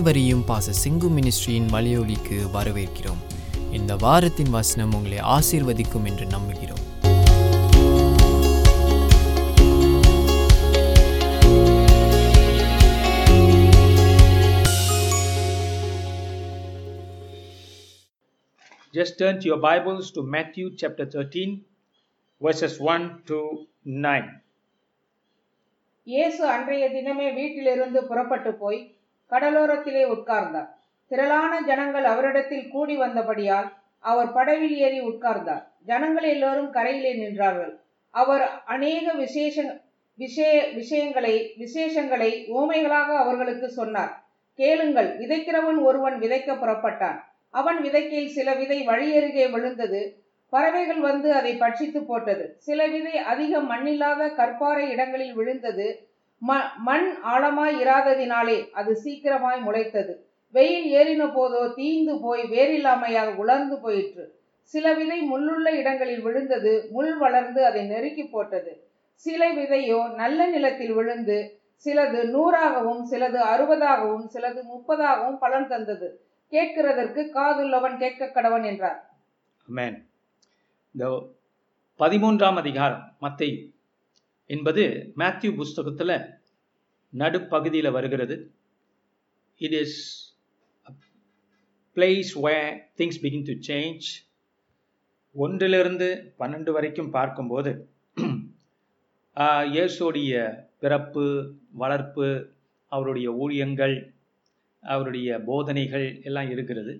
அனைவரையும் பாச சிங்கு மினிஸ்ட்ரியின் மலையொலிக்கு வரவேற்கிறோம் இந்த வாரத்தின் வசனம் உங்களை ஆசீர்வதிக்கும் என்று நம்புகிறோம் Just turn to your Bibles to Matthew chapter 13, verses 1 to 9. இயேசு அன்றைய தினமே வீட்டிலிருந்து புறப்பட்டு போய் கடலோரத்திலே உட்கார்ந்தார். திரளான ஜனங்கள் அவரிடத்தில் கூடி வந்தபடியால் அவர் படவில் ஏறி உட்கார்ந்தார். ஜனங்கள் எல்லோரும் கரையிலே நின்றார்கள். அவர் அநேக விசேஷ விஷய விஷயங்களை விசேஷங்களை ஓமைகளாக அவர்களுக்கு சொன்னார். கேளுங்கள் விதைக்கிறவன் ஒருவன் விதைக்க புறப்பட்டான். அவன் விதைக்கையில் சில விதை வழியருகே விழுந்தது. பறவைகள் வந்து அதை பட்சித்து போட்டது. சில விதை அதிக மண்ணில்லாத கற்பாறை இடங்களில் விழுந்தது. ம மண் ஆழமாய் இராததினாலே அது சீக்கிரமாய் முளைத்தது. வெயில் ஏறின போதோ தீந்து போய் வேறில்லாமையாக உலர்ந்து போயிற்று. சில விதை முள்ளுள்ள இடங்களில் விழுந்தது முள் வளர்ந்து அதை நெருக்கி போட்டது. சில விதையோ நல்ல நிலத்தில் விழுந்து சிலது நூறாகவும் சிலது அறுபதாகவும் சிலது முப்பதாகவும் பலன் தந்தது. கேட்கிறதற்கு காதுள்ளவன் கேட்க கடவன் என்றார். Amen. இந்த பதிமூன்றாம் அதிகாரம் மத்திய. என்பது மேத்யூ புஸ்தகத்தில் நடுப்பகுதியில் வருகிறது. It is place where things begin to change ஒன்றிலிருந்து பன்னெண்டு வரைக்கும் பார்க்கும்போது இயேசுடைய பிறப்பு வளர்ப்பு அவருடைய ஊழியங்கள் அவருடைய போதனைகள் எல்லாம் இருக்கிறது.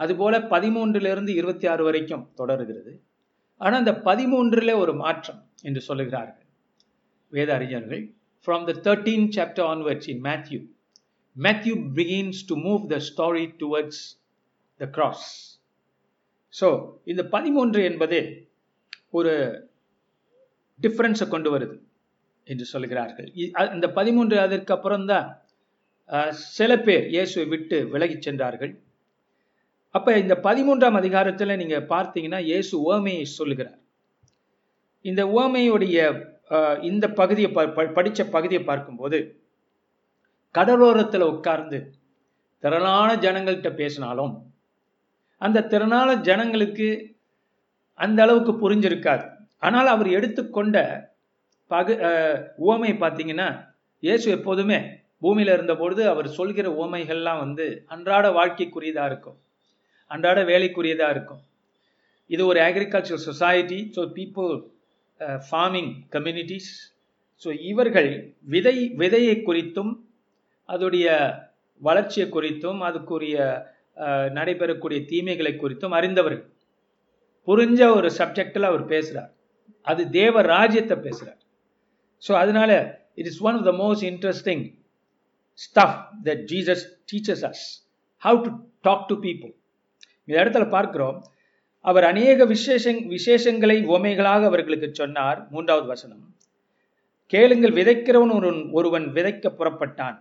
அதுபோல் பதிமூன்றிலிருந்து இருபத்தி ஆறு வரைக்கும் தொடர்கிறது. ஆனால் அந்த பதிமூன்றில் ஒரு மாற்றம் என்று சொல்லுகிறார்கள். வேத அறிஞர்கள் from the thirteen chapter onwards in Matthew Matthew begins to move the story towards the cross so இந்த பதிமூன்று என்பது ஒரு டிஃப்ரென்ஸை கொண்டு வருது என்று சொல்கிறார்கள் இந்த பதிமூன்று அதற்கு அப்புறம்தான் சில பேர் இயேசுவை விட்டு விலகிச் சென்றார்கள். அப்ப இந்த பதிமூன்றாம் அதிகாரத்துல நீங்க பார்த்தீங்கன்னா இயேசு உவமையை சொல்லுகிறார். இந்த உவமையுடைய இந்த பகுதியை ப- படிச்ச பகுதியை பார்க்கும்போது கடலோரத்துல உட்கார்ந்து திரளான ஜனங்கள்கிட்ட பேசினாலும் அந்த திரளான ஜனங்களுக்கு அந்த அளவுக்கு புரிஞ்சிருக்காது. ஆனால் அவர் எடுத்துக்கொண்ட பகு ஓமை பார்த்தீங்கன்னா இயேசு எப்போதுமே பூமியில இருந்த பொழுது அவர் சொல்கிற உவமைகள்லாம் வந்து அன்றாட வாழ்க்கைக்குரியதா இருக்கும். அன்றாட வேலைக்குரியதாக இருக்கும். இது ஒரு agriculture society so people farming communities so இவர்கள் விதை விதையை குறித்தும் அதோடைய வளர்ச்சியை குறித்தும் அதுக்குரிய uh, நடைபெறக்கூடிய தீமைகளை குறித்தும் அறிந்தவர்கள். புரிஞ்ச ஒரு சப்ஜெக்டில் அவர் பேசுகிறார் அது தேவ ராஜ்யத்தை பேசுகிறார் ஸோ அதனால it is one of the most interesting stuff that Jesus teaches us how to talk to people இந்த இடத்துல பார்க்கிறோம். அவர் அநேக விசேஷங் விசேஷங்களை உவமைகளாக அவர்களுக்கு சொன்னார். மூன்றாவது வசனம். கேளுங்கள் விதைக்கிறவன் ஒருவன் ஒருவன் விதைக்க புறப்பட்டான்.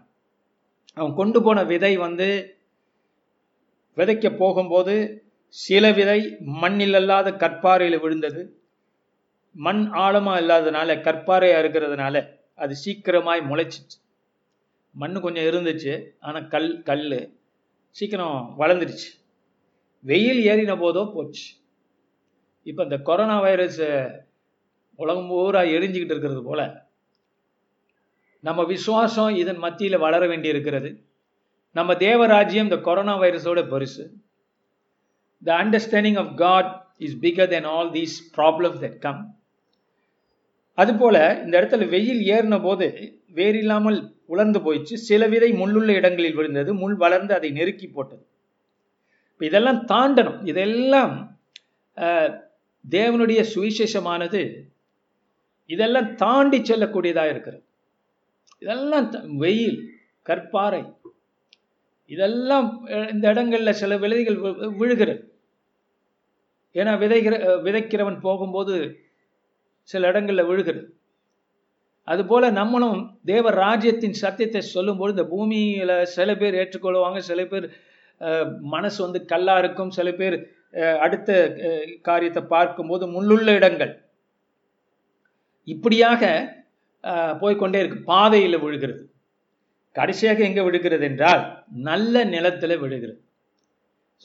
அவன் கொண்டு போன விதை வந்து விதைக்க போகும்போது சில விதை மண்ணில் அல்லாத கற்பாறையில் விழுந்தது. மண் ஆழமாக இல்லாதனால கற்பாறையாக இருக்கிறதுனால அது சீக்கிரமாய் முளைச்சிச்சு. மண் கொஞ்சம் இருந்துச்சு ஆனால் கல் கல் சீக்கிரம் வளர்ந்துருச்சு. வெயில் ஏறின போதோ போச்சு. இப்போ இந்த கொரோனா வைரஸ் உலகம் பூரா எரிஞ்சுக்கிட்டு இருக்கிறது போல. நம்ம விசுவாசம் இதன் மத்தியில் வளர வேண்டி இருக்கிறது நம்ம தேவராஜ்யம் இந்த கொரோனா வைரஸோட பெருசு. The understanding of God is bigger then all these problems that come அதுபோல இந்த இடத்துல வெயில் ஏறின போது வேறில்லாமல் உலர்ந்து போயிடுச்சு. சில விதை முள்ளுள்ள இடங்களில் விழுந்தது. முள் வளர்ந்து அதை நெருக்கி போட்டது. இதெல்லாம் தாண்டணும். இதெல்லாம் தேவனுடைய சுவிசேஷமானது இதெல்லாம் தாண்டி செல்லக்கூடியதாக இருக்கிறது. இதெல்லாம் த- வெயில் கற்பாறை இதெல்லாம் இந்த இடங்களில் சில விதைகள் விழுகிறது. ஏன்னா விதைகிற விதைக்கிறவன் போகும்போது சில இடங்களில் விழுகிறது. அதுபோல நம்மளும் தேவ ராஜ்யத்தின் சத்தியத்தை சொல்லும்போது இந்த பூமியில் சில பேர் ஏற்றுக்கொள்வாங்க சில பேர் மனசு வந்து கல்லா இருக்கும். சில பேர் அஹ், அடுத்த காரியத்தை பார்க்கும்போது முள்ளுள்ள இடங்கள். இப்படியாக அஹ், போய்க்கொண்டே இருக்கு. பாதையில் விழுகிறது. கடைசியாக எங்கே விழுகிறது என்றால் நல்ல நிலத்துல விழுகிறது.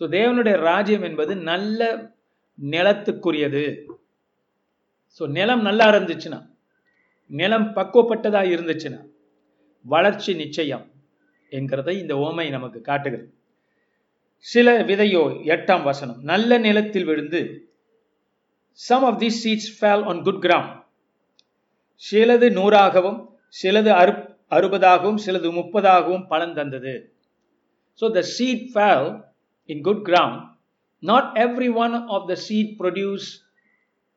ஸோ தேவனுடைய ராஜ்யம் என்பது நல்ல நிலத்துக்குரியது. ஸோ நிலம் நல்லா இருந்துச்சுன்னா நிலம் பக்குவப்பட்டதா இருந்துச்சுன்னா வளர்ச்சி நிச்சயம் என்கிறதை இந்த ஓமை நமக்கு காட்டுகிறது. சில விதையோ எட்டாம் வசனம். நல்ல நிலத்தில் விழுந்து some of these seeds fell on good ground சிலது நூறாகவும் சிலது அறு அறுபதாகவும் சிலது முப்பதாகவும் பலன் தந்தது. So the seed fell in good ground not every one of the seed produce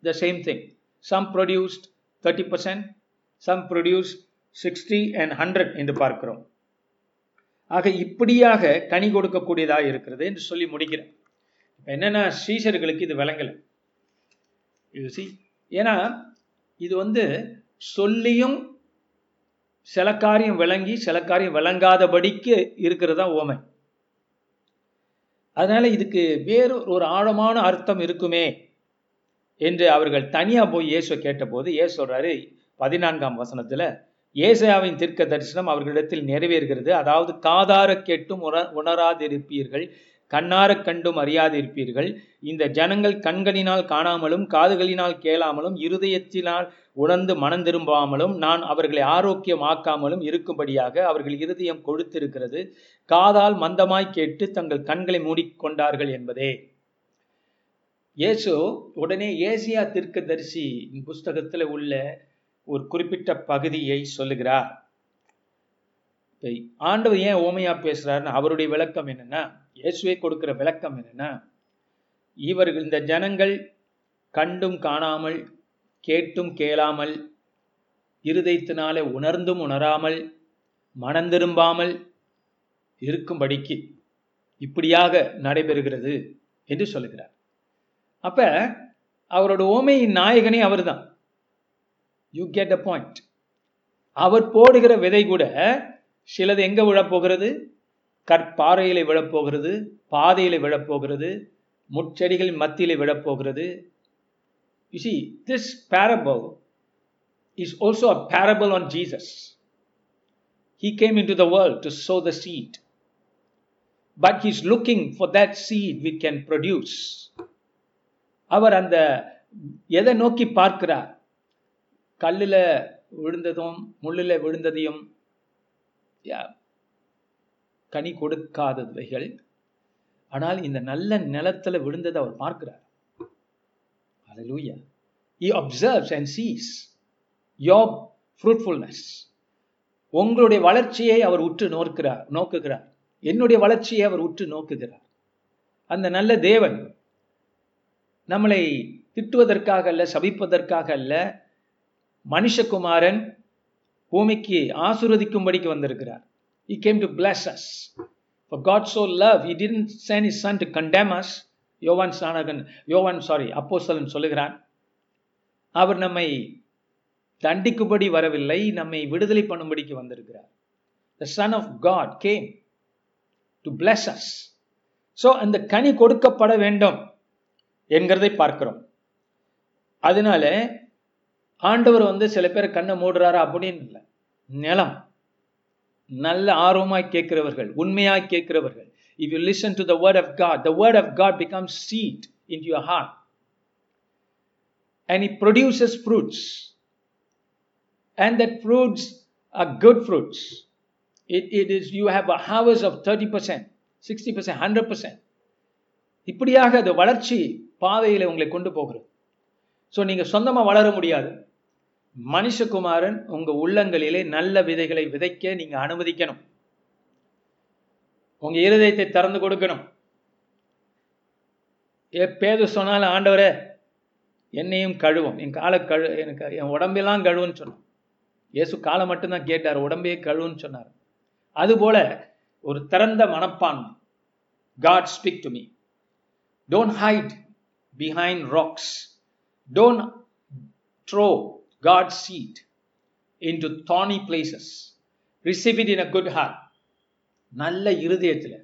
the same thing some produced thirty percent some produce sixty and hundred என்று பார்க்கிறோம். ஆக இப்படியாக கனி கொடுக்கக்கூடியதாக இருக்கிறது என்று சொல்லி முடிக்கிறேன் இப்போ என்னென்னா ஸ்ரீசர்களுக்கு இது விளங்கலை. இது சி ஏன்னா இது வந்து சொல்லியும் சில காரியம் விளங்கி சில காரியம் விளங்காதபடிக்கு இருக்கிறது தான் ஓமை. அதனால இதுக்கு வேறு ஒரு ஆழமான அர்த்தம் இருக்குமே என்று அவர்கள் தனியா போய் இயேசுவை கேட்டபோது இயேசு சொல்கிறாரு பதினான்காம் வசனத்துல ஏசையாவின் தீர்க்க தரிசனம் அவர்களிடத்தில் நிறைவேறுகிறது. அதாவது காதார கேட்டும் உண உணராதிருப்பீர்கள் கண்ணார கண்டும் அறியாதிருப்பீர்கள். இந்த ஜனங்கள் கண்களினால் காணாமலும் காதுகளினால் கேளாமலும் இருதயத்தினால் உணர்ந்து மனம் திரும்பாமலும் நான் அவர்களை ஆரோக்கியமாக்காமலும் இருக்கும்படியாக அவர்கள் இருதயம் கொழுத்திருக்கிறது. காதால் மந்தமாய் கேட்டு தங்கள் கண்களை மூடிக்கொண்டார்கள் என்பதே. இயேசு உடனே ஏசியா தீர்க்கதரிசி புஸ்தகத்தில் உள்ள ஒரு குறிப்பிட்ட பகுதியை சொல்லுகிறார். ஆண்டவர் ஏன் ஓமையா பேசுறாருன்னு அவருடைய விளக்கம் என்னன்னா இயேசுவை கொடுக்கிற விளக்கம் என்னன்னா இவர்கள் இந்த ஜனங்கள் கண்டும் காணாமல் கேட்டும் கேளாமல் இருதயத்தினாலே உணர்ந்தும் உணராமல் மனம் திரும்பாமல் இருக்கும்படிக்கு இப்படியாக நடைபெறுகிறது என்று சொல்லுகிறார். அப்ப அவரோட ஓமையின் நாயகனே அவர்தான். யூ கெட் அ பாயிண்ட் அவர் போடுகிற விதை கூட சிலது எங்கே விழப்போகிறது கற்பாறையில் விழப்போகிறது பாதையில் விழப்போகிறது முச்செடிகள் மத்தியில் விழப்போகிறது you see this parable is also a parable on Jesus he came into the world to sow the seed but he's looking for that seed we can produce அவர் அந்த எதை நோக்கி பார்க்கிறார் கல்லில் விழுந்ததும் முள்ளில் விழுந்ததையும் கனி கொடுக்காதவைகள் ஆனால் இந்த நல்ல நிலத்துல விழுந்ததை அவர் பார்க்கிறார் Hallelujah. He observes and sees your fruitfulness. உங்களுடைய வளர்ச்சியை அவர் உற்று நோக்கிறார் நோக்குகிறார் என்னுடைய வளர்ச்சியை அவர் உற்று நோக்குகிறார் அந்த நல்ல தேவன் நம்மளை திட்டுவதற்காக அல்ல சபிப்பதற்காக அல்ல மனுஷகுமாரன் பூமிக்கு ஆசுரதிக்கும்படிக்கு வந்திருக்கிறார். He came to bless us. For God so loved, He didn't send His Son to condemn us. யோவான் சாணகன் யோவான் சாரி அப்போஸ்தலன் சொல்லுகிறான். அவர் நம்மை தண்டிக்கும்படி வரவில்லை நம்மை விடுதலை பண்ணும்படிக்கு வந்திருக்கிறார். The son of God came to bless us so அந்த கனி கொடுக்கப்பட வேண்டும் என்கிறதை பார்க்கிறோம். அதனால ஆண்டவர் வந்து சில பேர் கண்ணை மூடுறாரு அப்படின்னு இல்லை நிலம் நல்ல ஆர்வமாக கேட்கிறவர்கள் உண்மையாக கேட்கிறவர்கள் if you listen to the word of God the word of God become seed in your heart and it produces fruits and that fruits are good fruits it it is you have a harvests of thirty percent sixty percent hundred percent இப்படியாக அது வளர்ச்சி பாதையில் உங்களை கொண்டு போகிறது so நீங்கள் சொந்தமாக வளர முடியாது மனுஷகுமாரன் உங்க உள்ளங்களிலே நல்ல விதைகளை விதைக்க நீங்க அனுமதிக்கணும். உங்க இருதயத்தை திறந்து கொடுக்கணும். பேது சொன்னாலும் ஆண்டவரே என்னையும் கழுவும். என் காலை கழு எனக்கு என் உடம்பெல்லாம் கழுவுன்னு சொன்னான். இயேசு காலை மட்டும்தான் கேட்டார். உடம்பையே கழுவுன்னு சொன்னார். அதுபோல ஒரு திறந்த மனப்பான்மை God speak to me don't hide behind rocks don't throw God seed in to thorny Receive it in in a good நல்ல இருதயத்தில்.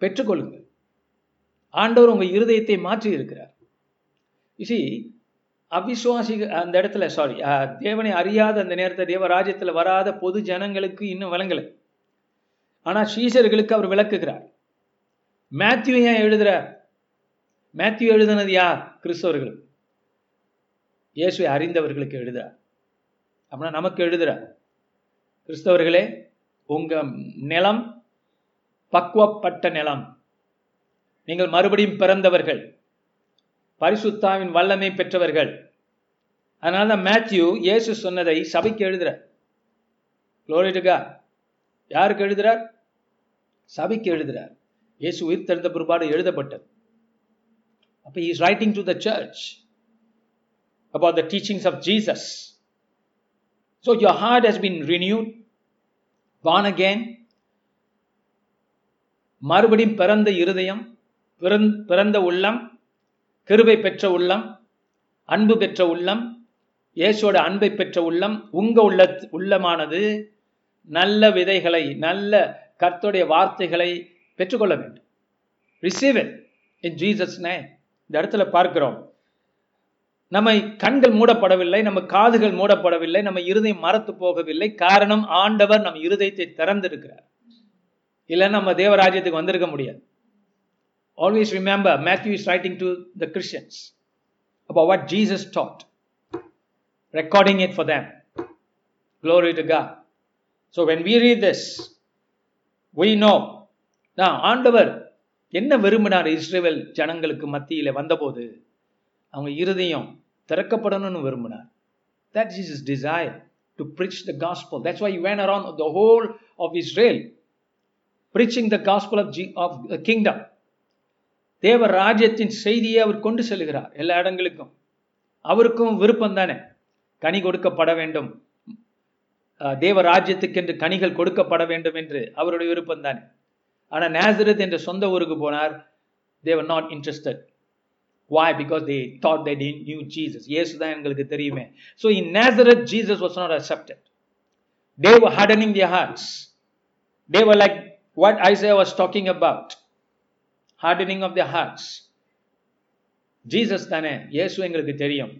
பெற்றுக்கொள்ளுங்கள். ஆண்டவர் உங்கள் இருதயத்தை மாற்றி இருக்கிறார். இசி அவிசுவாசி அந்த இடத்துல சாரி தேவனை அறியாத அந்த நேரத்தில் தேவ ராஜ்யத்தில் வராத பொது ஜனங்களுக்கு இன்னும் விளங்கலை. ஆனால் சீசர்களுக்கு அவர் விளக்குகிறார். மேத்யூ ஏன் எழுதுறார். மேத்யூ எழுதுனது யார்? கிறிஸ்தவர்களுக்கு இயேசுவை அறிந்தவர்களுக்கு எழுதுறார் அப்படின்னா நமக்கு எழுதுற. கிறிஸ்தவர்களே உங்க நிலம் பக்குவப்பட்ட நிலம். நீங்கள் மறுபடியும் பிறந்தவர்கள். பரிசுத்தாவின் வல்லமை பெற்றவர்கள். அதனால தான் மேத்யூ இயேசு சொன்னதை சபைக்கு எழுதுறார் குளோரிட்டுகா யாருக்கு எழுதுறார் சபைக்கு எழுதுறார் இயேசு உயிர் தெழுந்த பிற்பாடு எழுதப்பட்டது. அப்போ is writing to the church about the teachings of Jesus. So your heart has been renewed, born again, மறுபடியும் பிறந்த இருதயம் பிறந்த உள்ளம் கிருபை பெற்ற உள்ளம் அன்பு பெற்ற உள்ளம் இயேசோட அன்பை பெற்ற உள்ளம் உங்க உள்ள உள்ளமானது நல்ல விதைகளை நல்ல கர்த்தருடைய வார்த்தைகளை பெற்றுக்கொள்ள வேண்டும். ரிசீவ் இட் இன் ஜீசஸ் நே இந்த இடத்துல பார்க்கிறோம். நம்ம கண்கள் மூடப்படவில்லை நம்ம காதுகள் மூடப்படவில்லை நம்ம இருதயம் மறத்து போகவில்லை. காரணம் ஆண்டவர் நம் இருதயத்தை திறந்திருக்கிறார். இல்லைன்னா நம்ம தேவராஜ்யத்துக்கு வந்திருக்க முடியாது. Always remember Matthew is writing to the Christians அப்போ what Jesus taught recording it for them glory to God so when we read this we know நான் ஆண்டவர் என்ன விரும்பினார் இஸ்ரேல் ஜனங்களுக்கு மத்தியில் வந்தபோது? அவங்க இருதயம் திறக்கப்படணும்னு விரும்பினார். That is is desire to preach the gospel that's why went around the whole of Israel preaching the gospel of G of the kingdom தேவ ராஜ்யத்தின் செய்தியை அவர் கொண்டு செல்கிறார் எல்லா இடங்களுக்கும். அவருக்கும் விருப்பம் தானே? கனி கொடுக்கப்பட வேண்டும். தேவ ராஜ்யத்துக்கென்று கனிகள் கொடுக்கப்பட வேண்டும் என்று அவருடைய விருப்பம் தானே? ஆனால் நேசரத் என்ற சொந்த ஊருக்கு போனார். தேவர் not interested Why? Because they thought they didn't knew Jesus. Yes, தான் எங்களுக்கு தெரியுமே. So in Nazareth, Jesus was not accepted. They were hardening their hearts. They were like what Isaiah was talking about. Hardening of their hearts. Jesus தானே இயேசு எங்களுக்கு தெரியும்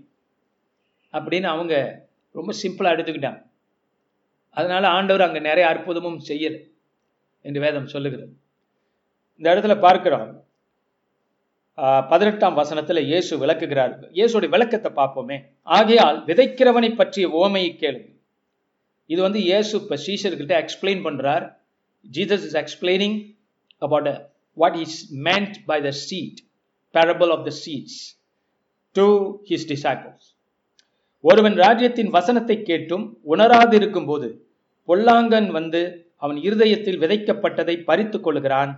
அப்படின்னு அவங்க ரொம்ப சிம்பிளாக எடுத்துக்கிட்டாங்க அதனால ஆண்டவர் அங்கே நிறைய அற்புதமும் செய்யலை என்று வேதம் சொல்லுகிறது இந்த இடத்துல பார்க்கிறோம் பதினெட்டாம் வசனத்துல இயேசு விளக்குகிறார். இயேசுடைய விளக்கத்தை பார்ப்போமே. ஆகையால் விதைக்கிறவனை பற்றிய ஓமையை கேளுங்க. இது வந்து இயேசு இப்போ சீஷர்கிட்ட எக்ஸ்பிளைன் பண்றார். Jesus is explaining about what is meant by the seed parable of the seeds to his disciples ஒருவன் ராஜ்யத்தின் வசனத்தை கேட்டும் உணராதிருக்கும் போது பொல்லாங்கன் வந்து அவன் இருதயத்தில் விதைக்கப்பட்டதை பறித்து கொள்கிறான்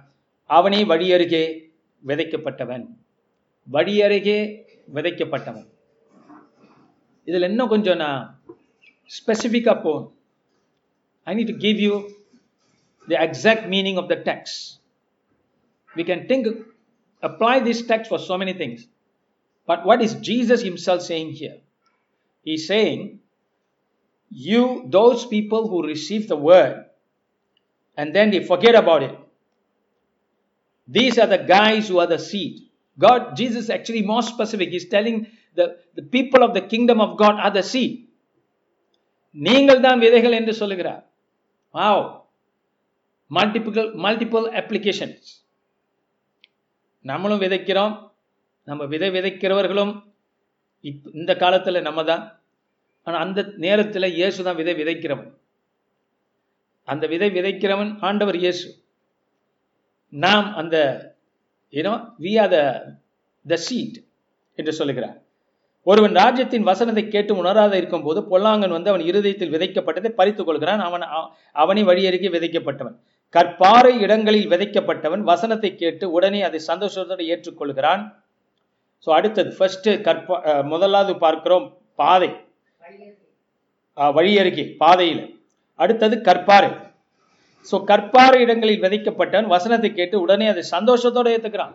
அவனே வழியருகே விதைக்கப்பட்டவன் வழியருகே விதைக்கப்பட்டவன் இதில் இன்னும் கொஞ்சம் நான் ஸ்பெசிஃபிக்காக போகணும் I need to give you the exact meaning of the text we can think apply this text for so many things. But what is Jesus himself saying here? He's saying, You, those people who receive the word and then they forget about it, These are the guys who are the seed. God, Jesus is actually more specific. He's telling the, the people of the kingdom of God are the seed. நீங்கள் தான் விதைகள் என்று சொல்லுகிறார். Wow multiple multiple applications நம்மளும் விதைக்கிறோம். நம்ம விதை விதைக்கிறவர்களும் இப் இந்த காலத்தில் நம்ம தான். ஆனால் அந்த நேரத்தில் இயேசு தான் விதை விதைக்கிறவன். அந்த விதை விதைக்கிறவன் ஆண்டவர் இயேசு. நாம் அந்த ஏனோ வி ஆர் த சீட் என்று சொல்லுகிறார். ஒருவன் ராஜ்யத்தின் வசனத்தை கேட்டு உணராத இருக்கும் போது பொல்லாங்கன் வந்து அவன் இருதயத்தில் விதைக்கப்பட்டதை பறித்துக் கொள்கிறான். அவன் அவனை வழியருகே விதைக்கப்பட்டவன். கற்பாறை இடங்களில் விதைக்கப்பட்டவன் வசனத்தை கேட்டு உடனே அதை சந்தோஷத்தோடு ஏற்றுக்கொள்கிறான். ஸோ அடுத்தது ஃபர்ஸ்ட் கற்பா முதலாவது பார்க்கிறோம் பாதை. வழியருகே பாதையில். அடுத்தது கற்பாறை. ஸோ கற்பார இடங்களில் விதைக்கப்பட்டவன் வசனத்தை கேட்டு உடனே அதை சந்தோஷத்தோடு ஏற்றுக்கிறான்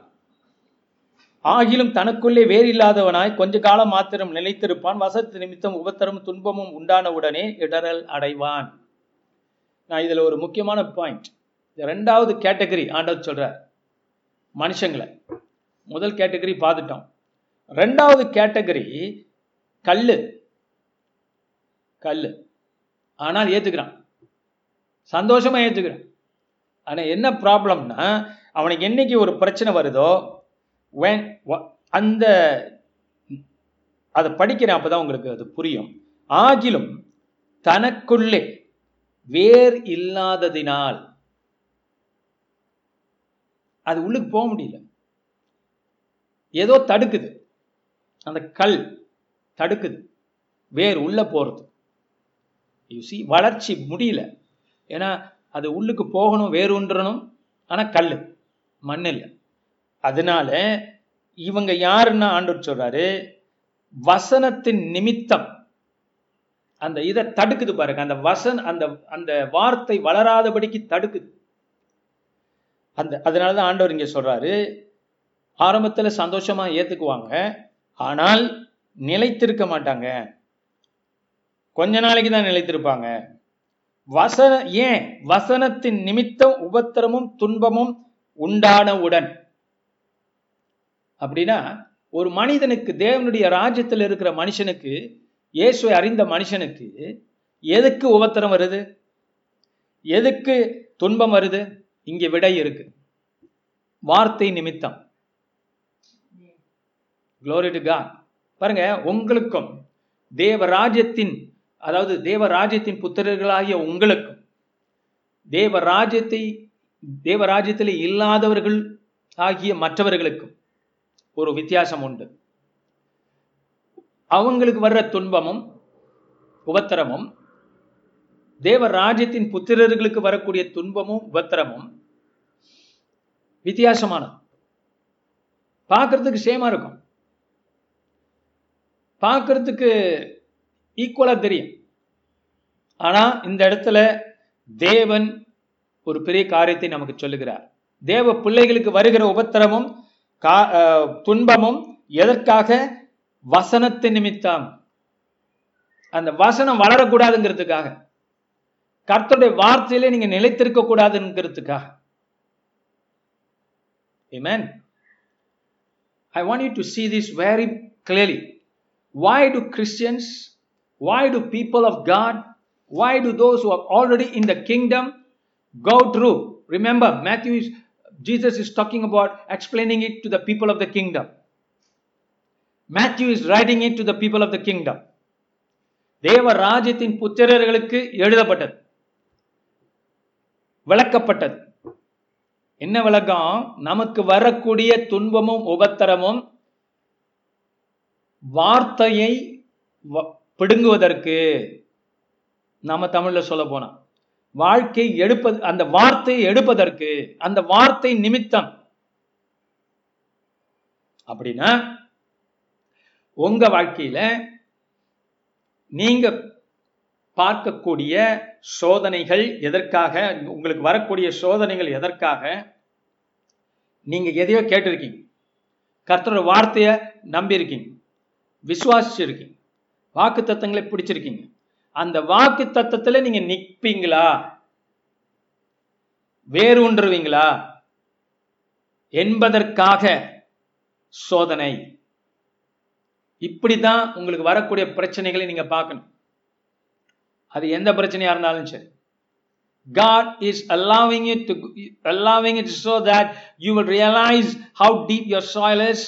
ஆகிலும் தனக்குள்ளே வேறு இல்லாதவனாய் கொஞ்ச காலம் மாத்திரம் நிலைத்திருப்பான். வசத்து நிமித்தம் உபத்தரும் துன்பமும் உண்டான உடனே இடரல் அடைவான். நான் இதில் ஒரு முக்கியமான பாயிண்ட் ரெண்டாவது கேட்டகரி ஆண்டவர் சொல்கிறார் மனுஷங்களை. முதல் கேட்டகரி பார்த்துட்டோம். ரெண்டாவது கேட்டகரி கல்லு. கல்லு. ஆனால் ஏத்துக்கிறான். சந்தோஷமா ஏற்றுக்கிறேன் ஆனா என்ன ப்ராப்ளம்னா அவனுக்கு என்னைக்கு ஒரு பிரச்சனை வருதோ வேன் அந்த அதை படிக்கிறேன் அப்பதான் உங்களுக்கு அது புரியும். ஆகிலும் தனக்குள்ளே வேர் இல்லாததினால் அது உள்ளுக்கு போக முடியல. ஏதோ தடுக்குது. அந்த கல் தடுக்குது. வேர் உள்ள போறது. யூ சி வளர்ச்சி முடியல. ஏன்னா அது உள்ளுக்கு போகணும் வேர் உன்றணும் ஆனால் கல் மண் இல்லை. அதனால இவங்க யாருன்னா ஆண்டவர் சொல்றாரு வசனத்தின் நிமித்தம். அந்த இதை தடுக்குது பாருங்க. அந்த வசன் அந்த அந்த வார்த்தை வளராதபடிக்கு தடுக்குது. அந்த அதனால தான் ஆண்டவர் இங்க சொல்றாரு ஆரம்பத்தில் சந்தோஷமா ஏத்துக்குவாங்க ஆனால் நிலைத்திருக்க மாட்டாங்க. கொஞ்ச நாளைக்கு தான் நிலைத்திருப்பாங்க. வசன ஏன்? வசனத்தின் நிமித்தம் உபத்திரமும் துன்பமும் உண்டானவுடன். அப்படின்னா ஒரு மனிதனுக்கு தேவனுடைய ராஜ்யத்தில் இருக்கிற மனுஷனுக்கு இயேசுவை அறிந்த மனுஷனுக்கு எதுக்கு உபத்திரம் வருது? எதுக்கு துன்பம் வருது? இங்க விடை இருக்கு. வார்த்தை நிமித்தம். குளோரி டு காட் பாருங்க உங்களுக்கும் தேவ ராஜ்யத்தின் அதாவது தேவ ராஜ்யத்தின் புத்திரர்களாகிய உங்களுக்கும் தேவ ராஜ்யத்தை தேவ ராஜ்யத்தில் இல்லாதவர்கள் ஆகிய மற்றவர்களுக்கும் ஒரு வித்தியாசம் உண்டு. அவங்களுக்கு வர்ற துன்பமும் உபத்திரமும் தேவ ராஜ்யத்தின் புத்திரர்களுக்கு வரக்கூடிய துன்பமும் உபத்திரமும் வித்தியாசமானது. பார்க்கறதுக்கு சேமா இருக்கும். பார்க்கறதுக்கு ஈக்குவலா தெரியும். ஆனா இந்த இடத்துல தேவன் ஒரு பெரிய காரியத்தை நமக்கு சொல்லுகிறார். தேவ பிள்ளைகளுக்கு வருகிற உபத்திரமும் கா- துன்பமும் எதற்காக? வசனத்தின் நிமித்தம். அந்த வசனம் வளரக்கூடாதுங்கிறதுக்காக. கர்த்தருடைய வார்த்தையிலே நீங்க நிலைத்திருக்க கூடாதுங்கிறதுக்காக Amen. I want you to see this very clearly. Why do Christians, why do people of God, why do those who are already in the kingdom go through? Remember, Matthew is, Jesus is talking about explaining it to the people of the kingdom. Matthew is writing it to the people of the kingdom. தேவ ராஜ்யத்தின் புத்திரர்களுக்கு எழுதப்பட்டது விளக்கப்பட்டது என்ன விளக்கம் நமக்கு வரக்கூடிய துன்பமும் உபத்திரமும் வார்த்தையை பிடுங்குவதற்கு நாம தமிழ்ல சொல்ல போனா வாழ்க்கை எடுப்பது அந்த வார்த்தையை எடுப்பதற்கு அந்த வார்த்தை நிமித்தம். அப்படின்னா உங்க வாழ்க்கையில நீங்க பார்க்கக்கூடிய சோதனைகள் எதற்காக உங்களுக்கு வரக்கூடிய சோதனைகள் எதற்காக நீங்க எதையோ கேட்டிருக்கீங்க. கர்த்தரோட வார்த்தைய நம்பி இருக்கீங்க விசுவாசிச்சிருக்கீங்க. வாக்கு தத்தங்களை பிடிச்சிருக்கீங்க. அந்த வாக்கு தத்தத்துல நீங்க நிற்பீங்களா வேரூன்றுவீங்களா என்பதற்காக சோதனை. இப்படிதான் உங்களுக்கு வரக்கூடிய பிரச்சனைகளை நீங்க பார்க்கணும். அது எந்த பிரச்சனையா இருந்தாலும் சரி. God is allowing it to allowing it so that you will realize how deep your soil is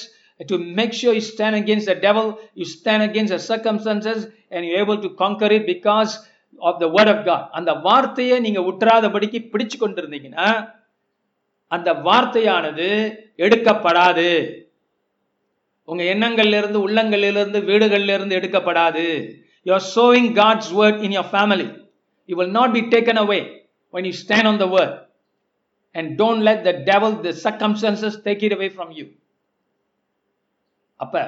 to make sure you stand against the devil, you stand against the circumstances, and you're able to conquer it because of the word of God. அந்த வார்த்தையை நீங்க உற்றாதபடிக்கு பிடிச்சு கொண்டிருந்தீங்கன்னா அந்த வார்த்தையானது எடுக்கப்படாது உங்க எண்ணங்கள்ல இருந்து உள்ளங்கள்ல இருந்து வீடுகள்ல இருந்து எடுக்கப்படாது you are sowing god's word in your family it will not be taken away when you stand on the word and don't let the devil the circumstances take it away from you அப்ப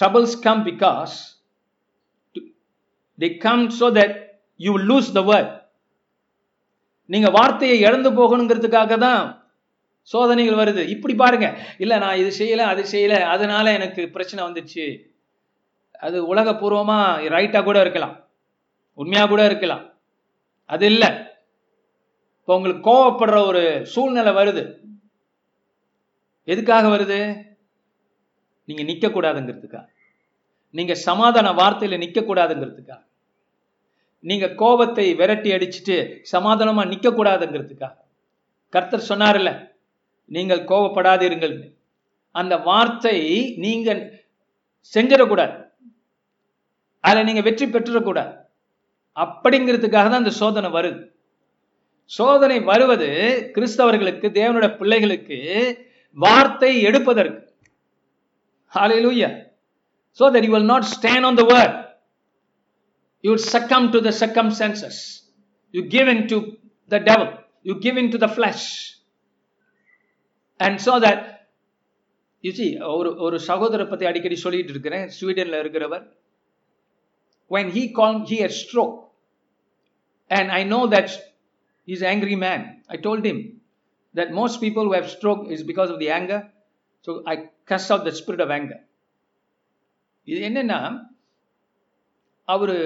troubles come because to- they come so that you lose lose the word. நீங்க வார்த்தையை இழந்து போகணுங்கிறதுக்காக தான் சோதனைகள் வருது. இப்படி பாருங்க. இல்ல நான் இது செய்யல அது செய்யல அதனால எனக்கு பிரச்சனை வந்துச்சு அது உலகபூர்வமா ரைட்டா கூட இருக்கலாம். உண்மையா கூட இருக்கலாம். அது இல்ல. இப்போ உங்களுக்கு கோவப்படுற ஒரு சூழ்நிலை வருது. எதுக்காக வருது? நீங்க நிக்க கூடாதுங்கிறதுக்கா நீங்க சமாதான வார்த்தையில நிக்க கூடாதுங்கிறதுக்கா நீங்க கோபத்தை விரட்டி அடிச்சுட்டு சமாதானமா நிக்க கூடாதுங்கிறதுக்கா கர்த்தர் சொன்னார்ல நீங்கள் கோபப்படாதீர்கள் அந்த வார்த்தை நீங்க செஞ்சிடக்கூடாது. அதில் நீங்க வெற்றி பெற்றுடக்கூடாது. அப்படிங்கிறதுக்காக தான் அந்த சோதனை வருது. சோதனை வருவது கிறிஸ்தவர்களுக்கு தேவனுடைய பிள்ளைகளுக்கு வார்த்தை எடுப்பதற்கு. Hallelujah. So that you will not stand on the word. You will succumb to the circumstances. You give in to the devil. You give in to the flesh. And so that you see ஒரு ஒரு சகோதரரை பத்தி அடிக்கடி சொல்லிட்டு இருக்கிறேன் ஸ்வீடன்ல இருக்கிறவர் when he called he had stroke and i know that he's an angry man i told him that most people who have stroke is because of the anger so I cast of the spirit of anger இது என்னென்னா அவர்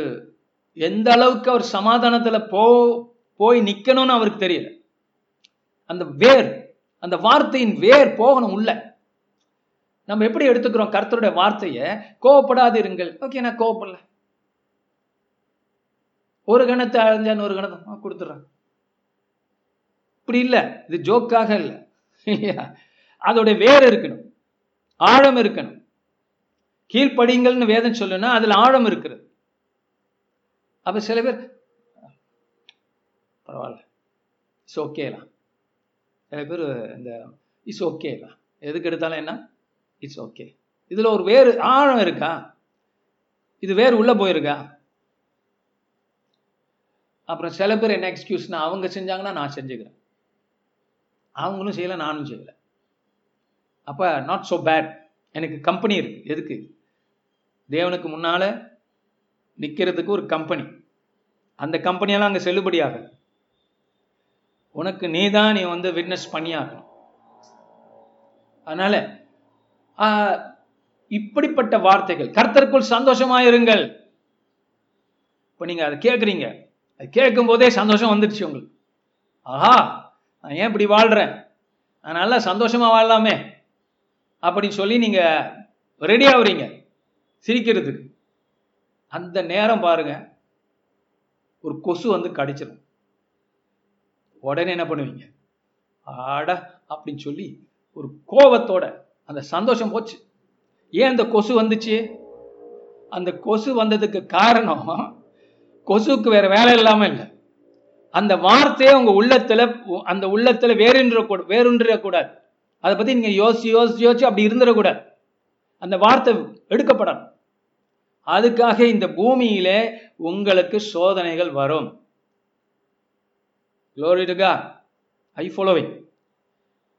எந்த அளவுக்கு அவர் சமாதானத்தில் போ போய் நிற்கணும்னு அவருக்கு தெரியல. அந்த வேர் அந்த வார்த்தையின் வேர் போகணும் உள்ள. நம்ம எப்படி எடுத்துக்கிறோம் கர்த்தருடைய வார்த்தையை? கோவப்படாது இருங்கள் ஓகே நான் கோவப்படல. ஒரு கணத்தை அழிஞ்சான்னு ஒரு கணத்தை கொடுத்துட்றேன். இப்படி இல்லை. இது ஜோக்காக இல்லை. இல்லையா? அதோடைய வேர் இருக்கணும். ஆழம் இருக்கணும். கீழ்ப்படிங்கள்னு வேதம் சொல்லுனா அதுல ஆழம் இருக்கிறது. அப்ப சில பேர் பரவாயில்ல இட்ஸ் ஓகேலாம் சில பேர் இந்த இட்ஸ் ஓகேலாம் எதுக்கு எடுத்தாலும் என்ன? இட்ஸ் ஓகே இதுல ஒரு வேறு ஆழம் இருக்கா? இது வேறு உள்ள போயிருக்கா? அப்புறம் சில பேர் என்ன எக்ஸ்கியூஸ்னா அவங்க செஞ்சாங்கன்னா நான் செஞ்சுக்கிறேன். அவங்களும் செய்யலை நானும் செய்யலை. அப்போ நாட் ஸோ பேட் எனக்கு கம்பெனி இருக்கு. எதுக்கு? தேவனுக்கு முன்னால் நிற்கிறதுக்கு ஒரு கம்பெனி அந்த கம்பெனியெல்லாம் அங்கே செல்லுபடியாகும் உனக்கு நீ தான் நீ வந்து விட்னஸ் பண்ணியாகணும். அதனால இப்படிப்பட்ட வார்த்தைகள் கர்த்தருக்குள் சந்தோஷமாயிருங்கள். இப்போ நீங்கள் அதை கேட்குறீங்க அது கேட்கும் போதே சந்தோஷம் வந்துடுச்சு உங்களுக்கு. ஆஹா நான் ஏன் இப்படி வாழ்கிறேன் நான் நல்லா சந்தோஷமாக வாழலாமே. அப்படின்னு சொல்லி நீங்க ரெடி ஆகுறீங்க சிரிக்கிறதுக்கு. அந்த நேரம் பாருங்க. ஒரு கொசு வந்து கடிச்சிடும் உடனே என்ன பண்ணுவீங்க? ஆட அப்படின்னு சொல்லி ஒரு கோபத்தோட அந்த சந்தோஷம் போச்சு. ஏன் அந்த கொசு வந்துச்சு? அந்த கொசு வந்ததுக்கு காரணம் கொசுக்கு வேற வேலை இல்லாம இல்லை. அந்த வார்த்தையே உங்க உள்ளத்துல அந்த உள்ளத்துல வேறுன்ற வேறுன்றக்கூடாது அதை பத்தி நீங்க யோசிச்சு யோசிச்சு யோசிச்சு அப்படி இருந்துடக்கூடாது அந்த வார்த்தை எடுக்கப்படணும் அதுக்காக இந்த பூமியிலே உங்களுக்கு சோதனைகள் வரும் Glory to God. Are you following?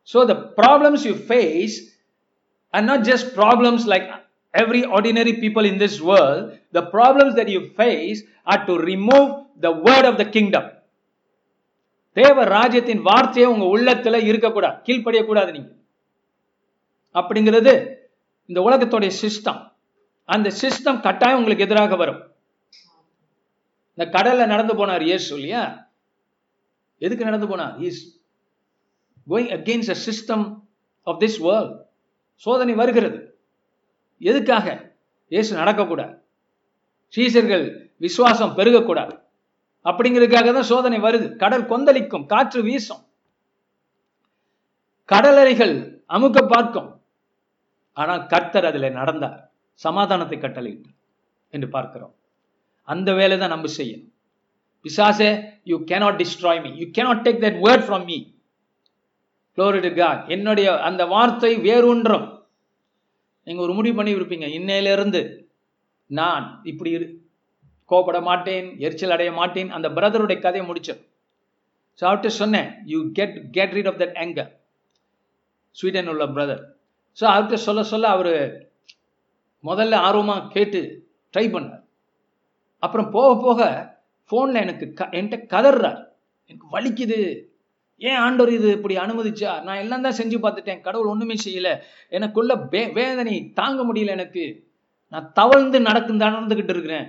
So the problems you face are not just problems like every ordinary people in this world. The problems that you face are to remove the word of the kingdom. தேவ ராஜ்யத்தின் வார்த்தையை உங்க உள்ளத்துல இருக்கக்கூடாது கீழ்ப்படியக்கூடாது நீங்க. அப்படிங்கிறது இந்த உலகத்துடைய சிஸ்டம் அந்த சிஸ்டம் கட்டாயம் உங்களுக்கு எதிராக வரும். இந்த கடல்ல நடந்து போனார் இயேசு இல்லையா? எதுக்கு நடந்து போனார்? Is going against a system of this world சோதனை வருகிறது. எதுக்காக? இயேசு நடக்கக்கூடாது. சீசர்கள் விசுவாசம் பெருகக்கூடாது. அப்படிங்கிறதுக்காக தான் சோதனை வருது. கடல் கொந்தளிக்கும் காற்று வீசும். கடலறைகள் அமுக்க பார்க்கும். ஆனால் கர்த்தர் அதில் நடந்தார். சமாதானத்தை கட்டளையிட்டார் என்று பார்க்கிறோம். அந்த வேலை தான் நம்ம செய்யணும். பிசாசே you cannot destroy me you cannot take that word from me Glory to என்னுடைய அந்த வார்த்தை வேறொன்றும். நீங்கள் ஒரு முடிவு பண்ணி இருப்பீங்க இன்னையிலிருந்து நான் இப்படி இரு கோபப்பட மாட்டேன் எரிச்சல் அடைய மாட்டேன் அந்த பிரதருடைய கதையை முடிச்சேன் ஸோ அவர்கிட்ட சொன்னேன் you get get rid of that anger. Sweden உள்ள பிரதர் ஸோ அவர்கிட்ட சொல்ல சொல்ல அவர் முதல்ல ஆர்வமாக கேட்டு ட்ரை பண்ணார். அப்புறம் போக போக ஃபோனில் எனக்கு க என்கிட்ட கதறார். எனக்கு வலிக்குது. ஏன் ஆண்டவர் இது இப்படி அனுமதிச்சா நான் எல்லாம் தான் செஞ்சு பார்த்துட்டேன். கடவுள் ஒன்றுமே செய்யலை. எனக்குள்ள வே வேதனை தாங்க முடியல எனக்கு. நான் தவழ்ந்து நடக்கும் நடந்துக்கிட்டு இருக்கிறேன்.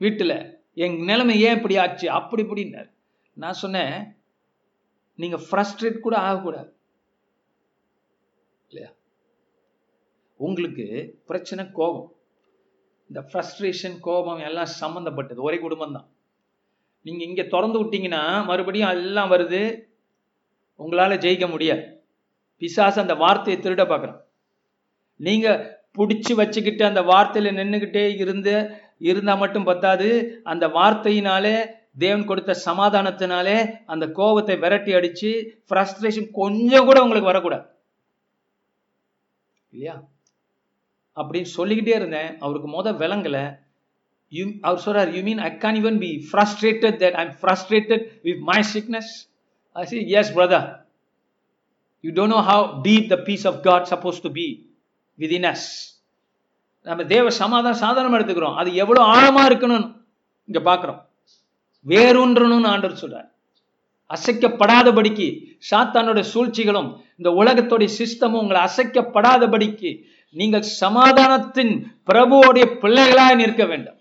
வீட்டுல என் நிலைமை ஏன் இப்படி ஆச்சு? அப்படி இப்படின்னார். நான் சொன்னேன் நீங்க ஃப்ரஸ்ட்ரேட் கூட ஆகக்கூடாது. இல்லையா? உங்களுக்கு பிரச்சனை கோபம். இந்த ஃப்ரஸ்ட்ரேஷன் கோபம் எல்லாம் சம்மந்தப்பட்டது ஒரே குடும்பம் தான். நீங்க இங்க திறந்து விட்டீங்கன்னா மறுபடியும் எல்லாம் வருது. உங்களால ஜெயிக்க முடியாது. பிசாசு அந்த வார்த்தையை திருட பார்க்குறான். நீங்க பிடிச்சி வச்சுக்கிட்டு அந்த வார்த்தையில நின்றுக்கிட்டே இருந்து இருந்தால் மட்டும் பத்தாது. அந்த வார்த்தையினாலே தேவன் கொடுத்த சமாதானத்தினாலே அந்த கோபத்தை விரட்டி அடிச்சு ஃப்ரஸ்ட்ரேஷன் கொஞ்சம் கூட உங்களுக்கு வரக்கூடாது. இல்லையா? அப்படின்னு சொல்லிக்கிட்டே இருந்தேன். அவருக்கு முத விளங்கல. யூ அவர் சொல்றார் you mean I can even be frustrated that I'm frustrated with my sickness I see yes brother you don't know how deep the peace of God supposed to be with in us நம்ம தேவ சமாதானம் சாதாரணமா எடுத்துக்கிறோம். அது எவ்வளவு ஆழமா இருக்கணும்னு இங்க பாக்குறோம். வேறொன்றணும்னு ஆண்டவர் சொல்றார். அசைக்கப்படாதபடிக்கு சாத்தானோட சூழ்ச்சிகளும் இந்த உலகத்தோடைய சிஸ்டமும் உங்களை அசைக்கப்படாதபடிக்கு நீங்கள் சமாதானத்தின் பிரபுவோடைய பிள்ளைகளாய் நிற்க வேண்டும்.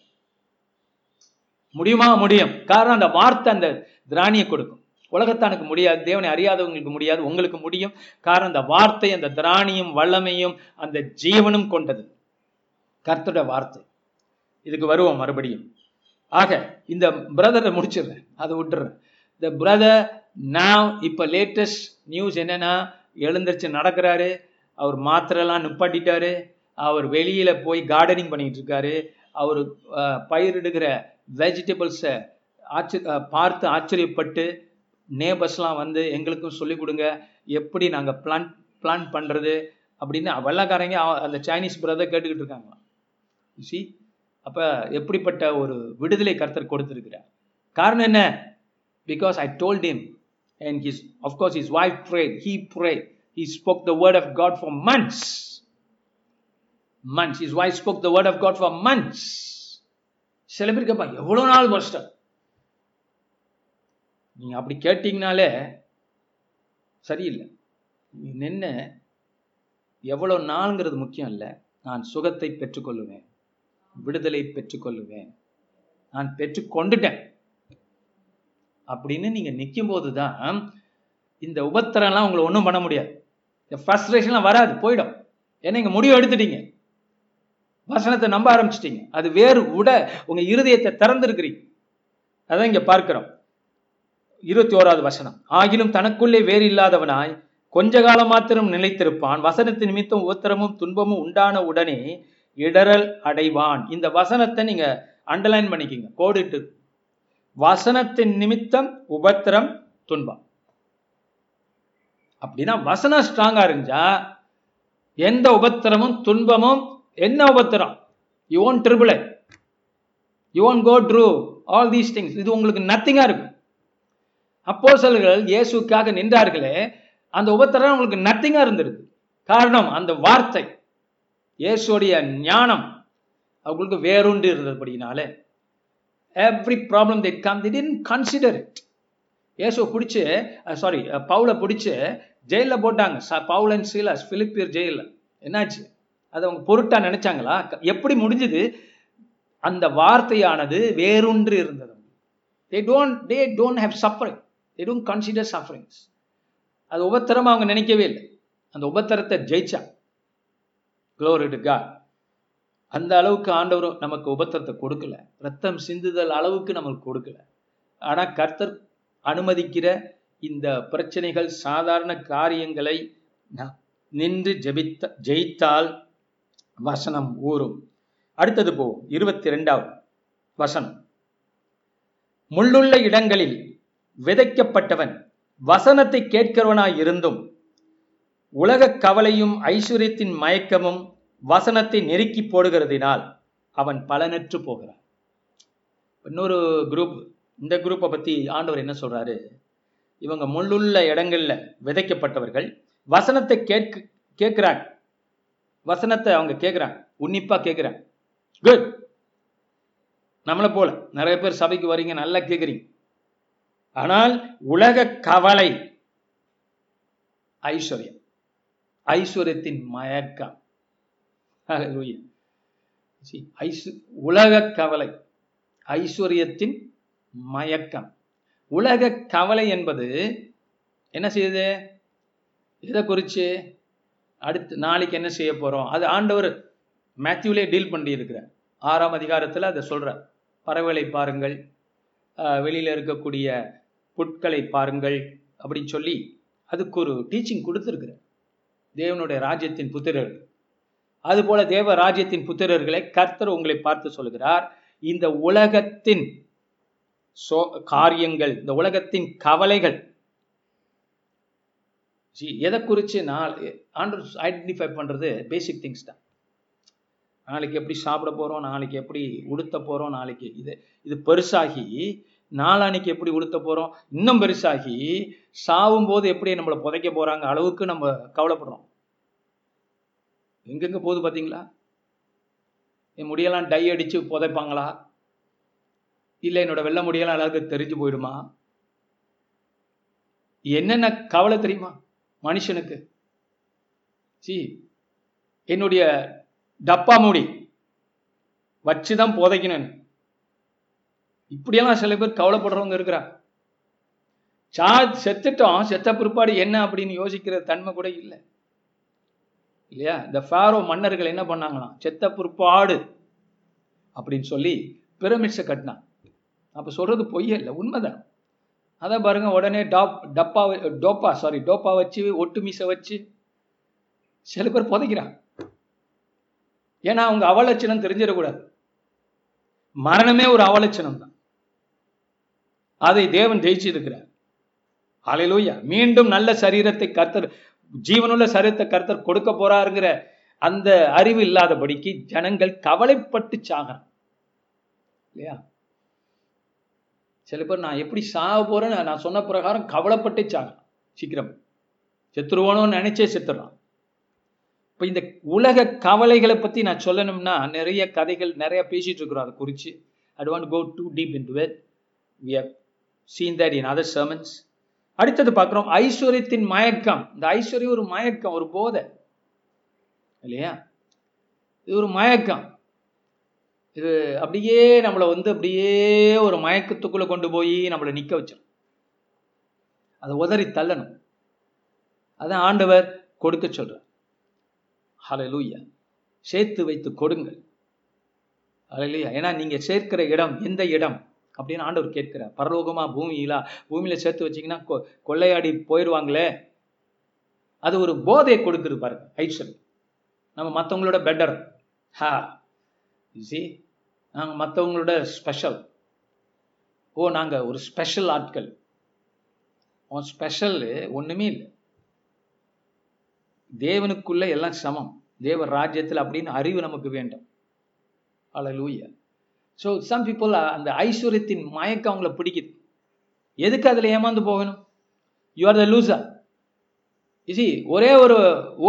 முடியுமா? முடியும். காரணம் அந்த வார்த்தை அந்த திராணியை கொடுக்கும். உலகத்தானுக்கு முடியாது தேவனை அறியாதவங்களுக்கு முடியாது உங்களுக்கு முடியும். காரணம் அந்த வார்த்தை அந்த திராணியும் வல்லமையும் அந்த ஜீவனும் கொண்டது. கர்த்தோட வார்த்தை. இதுக்கு வருவோம் மறுபடியும். ஆக இந்த பிரதரை முடிச்சிடுறேன். அதை விட்டுறேன். இந்த பிரதர் நான் இப்போ லேட்டஸ்ட் நியூஸ் என்னன்னா எழுந்திரிச்சு நடக்கிறாரு. அவர் மாத்திரைலாம் நிப்பாட்டிட்டாரு. அவர் வெளியில் போய் கார்டனிங் பண்ணிகிட்டு இருக்காரு. அவர் பயிரிடுகிற வெஜிடபிள்ஸை ஆச்ச பார்த்து ஆச்சரியப்பட்டு நேபர்ஸ்லாம் வந்து எங்களுக்கும் சொல்லிக் கொடுங்க. எப்படி நாங்கள் பிளான் பிளான் பண்ணுறது அப்படின்னு வெள்ளக்காரங்க அவ- அந்த சைனீஸ் பிரதர் கேட்டுக்கிட்டு இருக்காங்களாம். சி அப்போ எப்படிப்பட்ட ஒரு விடுதலை கர்த்தர் கொடுத்திருக்கிறார். காரணம் என்ன? Because I told him and his of course course his pray he pray he spoke the word of God for months months is his spoke the word of God for months சில பேர் கேட்பாங்க எவ்வளவு நாள் வருஷம் நீங்க அப்படி கேட்டீங்கனாலே சரியில்லை. நின்று எவ்வளவு நாளுங்கிறது முக்கியம் இல்லை. நான் சுகத்தை பெற்றுக்கொள்ளுவேன். விடுதலை பெற்றுக்கொள்ளுவேன். நான் பெற்று கொண்டுட்டேன் அப்படின்னு நீங்க நிற்கும் போது தான் இந்த உபத்திரம்லாம் உங்களை ஒன்றும் பண்ண முடியாது. இந்த ஃப்ரஸ்ட்ரேஷன்லாம் வராது போயிடும். ஏன்னா இங்க முடிவு எடுத்துட்டீங்க. வசனத்தை நம்ப ஆரம்பிச்சிட்டீங்க. அது வேறு விட உங்க இருதயத்தை திறந்திருக்கிறீங்க. அதான் இங்க பார்க்கிறோம். இருபத்தி ஓராவது வசனம். ஆகிலும் தனக்குள்ளே வேறு இல்லாதவனாய் கொஞ்ச காலம் மாத்திரம் நிலைத்திருப்பான். வசனத்து நிமித்தம் உத்தரமும் துன்பமும் உண்டான உடனே இடரல் அடைவான். இந்த வசனத்தை நீங்க அண்டர்லைன் பண்ணிக்கிங்க. கோடிட்டு வசனத்தின் நிமித்தம் உபத்திரம் துன்பம். அப்படின்னா வசனம் ஸ்ட்ராங்கா இருந்துச்சா? எந்த உபத்திரமும் துன்பமும் என்ன உபத்திரம்? You own trouble you own go through all these things இது உங்களுக்கு நத்திங்கா இருக்கும். அப்போஸ்தலர்கள் இயேசுக்காக நின்றார்களே அந்த உபத்திரம் உங்களுக்கு நத்திங்கா இருந்திருக்கு. காரணம் அந்த வார்த்தை. இயேசுடைய ஞானம் அவங்களுக்கு வேறுண்டு இருந்தபடினால every problem they come the didn't consider it இயேசுவை பிடிச்சி சாரி பவுலை பிடிச்சி ஜெயிலில் போட்டாங்க. ச- பவுல் அண்ட் சீலாஸ் பிலிப்பியர் ஜெயிலில். என்னாச்சு? அதை அவங்க பொருட்டாக நினைச்சாங்களா? எப்படி முடிஞ்சது? அந்த வார்த்தையானது வேறுன்று இருந்தது. They don't they don't have suffering they don't consider sufferings அது உபத்திரமாக அவங்க நினைக்கவே இல்லை. அந்த உபத்திரத்தை ஜெயிச்சாங்க க்ளோரி டு காட் அந்த அளவுக்கு ஆண்டவரும் நமக்கு உபத்திரத்தை கொடுக்கல. ரத்தம் சிந்துதல் அளவுக்கு நமக்கு கொடுக்கல. ஆனா கர்த்தர் அனுமதிக்கிற இந்த பிரச்சனைகள் சாதாரண காரியங்களை நின்று ஜெபித்த ஜெயித்தால் வசனம் ஊறும். அடுத்தது போவோம். இருபத்தி ரெண்டாவது வசனம். முள்ளுள்ள இடங்களில் விதைக்கப்பட்டவன் வசனத்தை கேட்கிறவனாய் இருந்தும் உலக கவலையும் ஐஸ்வர்யத்தின் மயக்கமும் வசனத்தை நெருக்கி போடுகிறதினால் அவன் பலனற்று போகிறான். இன்னொரு குரூப் இந்த குரூப்பை பத்தி ஆண்டவர் என்ன சொல்றாரு? இவங்க முள்ளுள்ள இடங்கள்ல விதைக்கப்பட்டவர்கள் வசனத்தை கேட்க கேட்கிறாங்க. வசனத்தை அவங்க கேட்குறாங்க. உன்னிப்பா கேட்குறாங்க. குட் நம்மளை போல. நிறைய பேர் சபைக்கு வரீங்க நல்லா கேட்குறீங்க. ஆனால் உலக கவலை ஐஸ்வர்யம். ஐஸ்வர்யத்தின் மயக்கம். உலக கவலை ஐஸ்வர்யத்தின் மயக்கம். உலக கவலை என்பது என்ன செய்யுது? எதை குறிச்சு? அடுத்து நாளைக்கு என்ன செய்ய போறோம்? அது ஆண்டவர் மேத்யூலே டீல் பண்ணி இருக்கிறார் ஆறாம் அதிகாரத்தில் அதை சொல்கிறார் பறவைகளை பாருங்கள் வெளியில் இருக்கக்கூடிய புட்களை பாருங்கள் அப்படின்னு சொல்லி அதுக்கு ஒரு டீச்சிங் கொடுத்துருக்குறேன் தேவனுடைய ராஜ்யத்தின் புத்திரர்கள். அதுபோல தேவ ராஜ்யத்தின் புத்திரர்களை கர்த்தர் உங்களை பார்த்து சொல்கிறார் இந்த உலகத்தின் சோ காரியங்கள் இந்த உலகத்தின் கவலைகள். ஜி எதை குறித்து நான் ஆண்டு ஐடென்டிஃபை பண்ணுறது பேசிக் திங்ஸ் தான். நாளைக்கு எப்படி சாப்பிட போகிறோம் நாளைக்கு எப்படி உடுத்த போகிறோம் நாளைக்கு இது இது பெருசாகி நாளானைக்கு எப்படி உடுத்த போகிறோம் இன்னும் பெருசாகி சாவும் போது எப்படி நம்மளை புதைக்க போகிறாங்க அளவுக்கு நம்ம கவலைப்படுறோம். எங்கெங்க போகுது பார்த்தீங்களா என் முடியெல்லாம் டை அடித்து புதைப்பாங்களா? இல்லை என்னோட வெள்ள முடியெல்லாம் எல்லாருக்கும் தெரிஞ்சு போயிடுமா? என்னென்ன கவலை தெரியுமா? மனுஷனுக்கு. சி என்னுடைய டப்பா மூடி வச்சுதான் புதைக்கணும் இப்படியெல்லாம் சில பேர் கவலைப்படுறவங்க இருக்கிறா சா செத்துட்டோம் செத்த பிற்பாடு என்ன அப்படின்னு யோசிக்கிற தன்மை கூட இல்லை. இல்லையா? இந்த ஃபாரோ மன்னர்கள் என்ன பண்ணாங்களாம்? செத்த பிற்பாடு அப்படின்னு சொல்லி பிரமிட்ஸை கட்டினான் அப்போ சொல்றது பொய்யே இல்லை உண்மைதான்? அதான் பாருங்க உடனே டாப் டப்பா டோப்பா சாரி டோப்பா வச்சு ஒட்டு மீசை வச்சு சில பேர் புதைக்கிறான் ஏன்னா அவங்க அவலட்சணம் தெரிஞ்சிடக்கூடாது. மரணமே ஒரு அவலட்சணம் தான் அதை தேவன் ஜெயிச்சிருக்கிறார். அலையிலூயா மீண்டும் நல்ல சரீரத்தை கர்த்தர் ஜீவனுள்ள சரீரத்தை கர்த்தர் கொடுக்க போறாருங்கிற அந்த அறிவு இல்லாதபடிக்கு ஜனங்கள் கவலைப்பட்டு சாகிறான் இல்லையா? சில பேர் நான் எப்படி சாக போறேன்னு நான் சொன்ன பிரகாரம் கவலைப்பட்டு சாகிறான் சீக்கிரம். செத்துருவானோன்னு நினைச்சே செத்துறான் இப்போ இந்த உலக கவலைகளை பத்தி நான் சொல்லணும்னா நிறைய கதைகள் நிறைய பேசிட்டு இருக்கிறோம். அதை குறித்து I don't go too deep in to what we have seen that in other sermons அடுத்தது பார்க்குறோம் ஐஸ்வர்யத்தின் மயக்கம். இந்த ஐஸ்வர்யம் ஒரு மயக்கம் ஒரு போதை. இல்லையா? இது ஒரு மயக்கம். இது அப்படியே நம்மளை வந்து அப்படியே ஒரு மயக்கத்துக்குள்ளே கொண்டு போய் நம்மளை நிற்க வச்சிடும் அதை உதறி தள்ளணும். அதான் ஆண்டவர் கொடுக்க சொல்றார். ஹalleluya சேர்த்து வைத்து கொடுங்கள். ஹalleluya ஏன்னா நீங்க சேர்க்கிற இடம் எந்த இடம்? அப்படின்னு ஆண்டவர் கேட்கிறார். பரலோகமா பூமியிலா? பூமியில சேர்த்து வச்சீங்கன்னா கொ- கொள்ளையாடி போயிடுவாங்களே? அது ஒரு போதையை கொடுக்குது பாருங்க ஐஸ்வர் நம்ம மற்றவங்களோட பெட்டர் ஹா. சி நாங்கள் மற்றவங்களோட ஸ்பெஷல் ஓ நாங்கள் ஒரு ஸ்பெஷல் ஆட்கள். உன் ஸ்பெஷல் ஒன்றுமே இல்லை. தேவனுக்குள்ள எல்லாம் சமம். தேவ ராஜ்யத்தில் அப்படின்னு அறிவு நமக்கு வேண்டும். அழலூயா ஸோ சம் பீப்புள் அந்த ஐஸ்வர்யத்தின் மயக்கம் அவங்கள பிடிக்குது. எதுக்கு அதில் ஏமாந்து போகணும்? You are the loser easy ஒரே ஒரு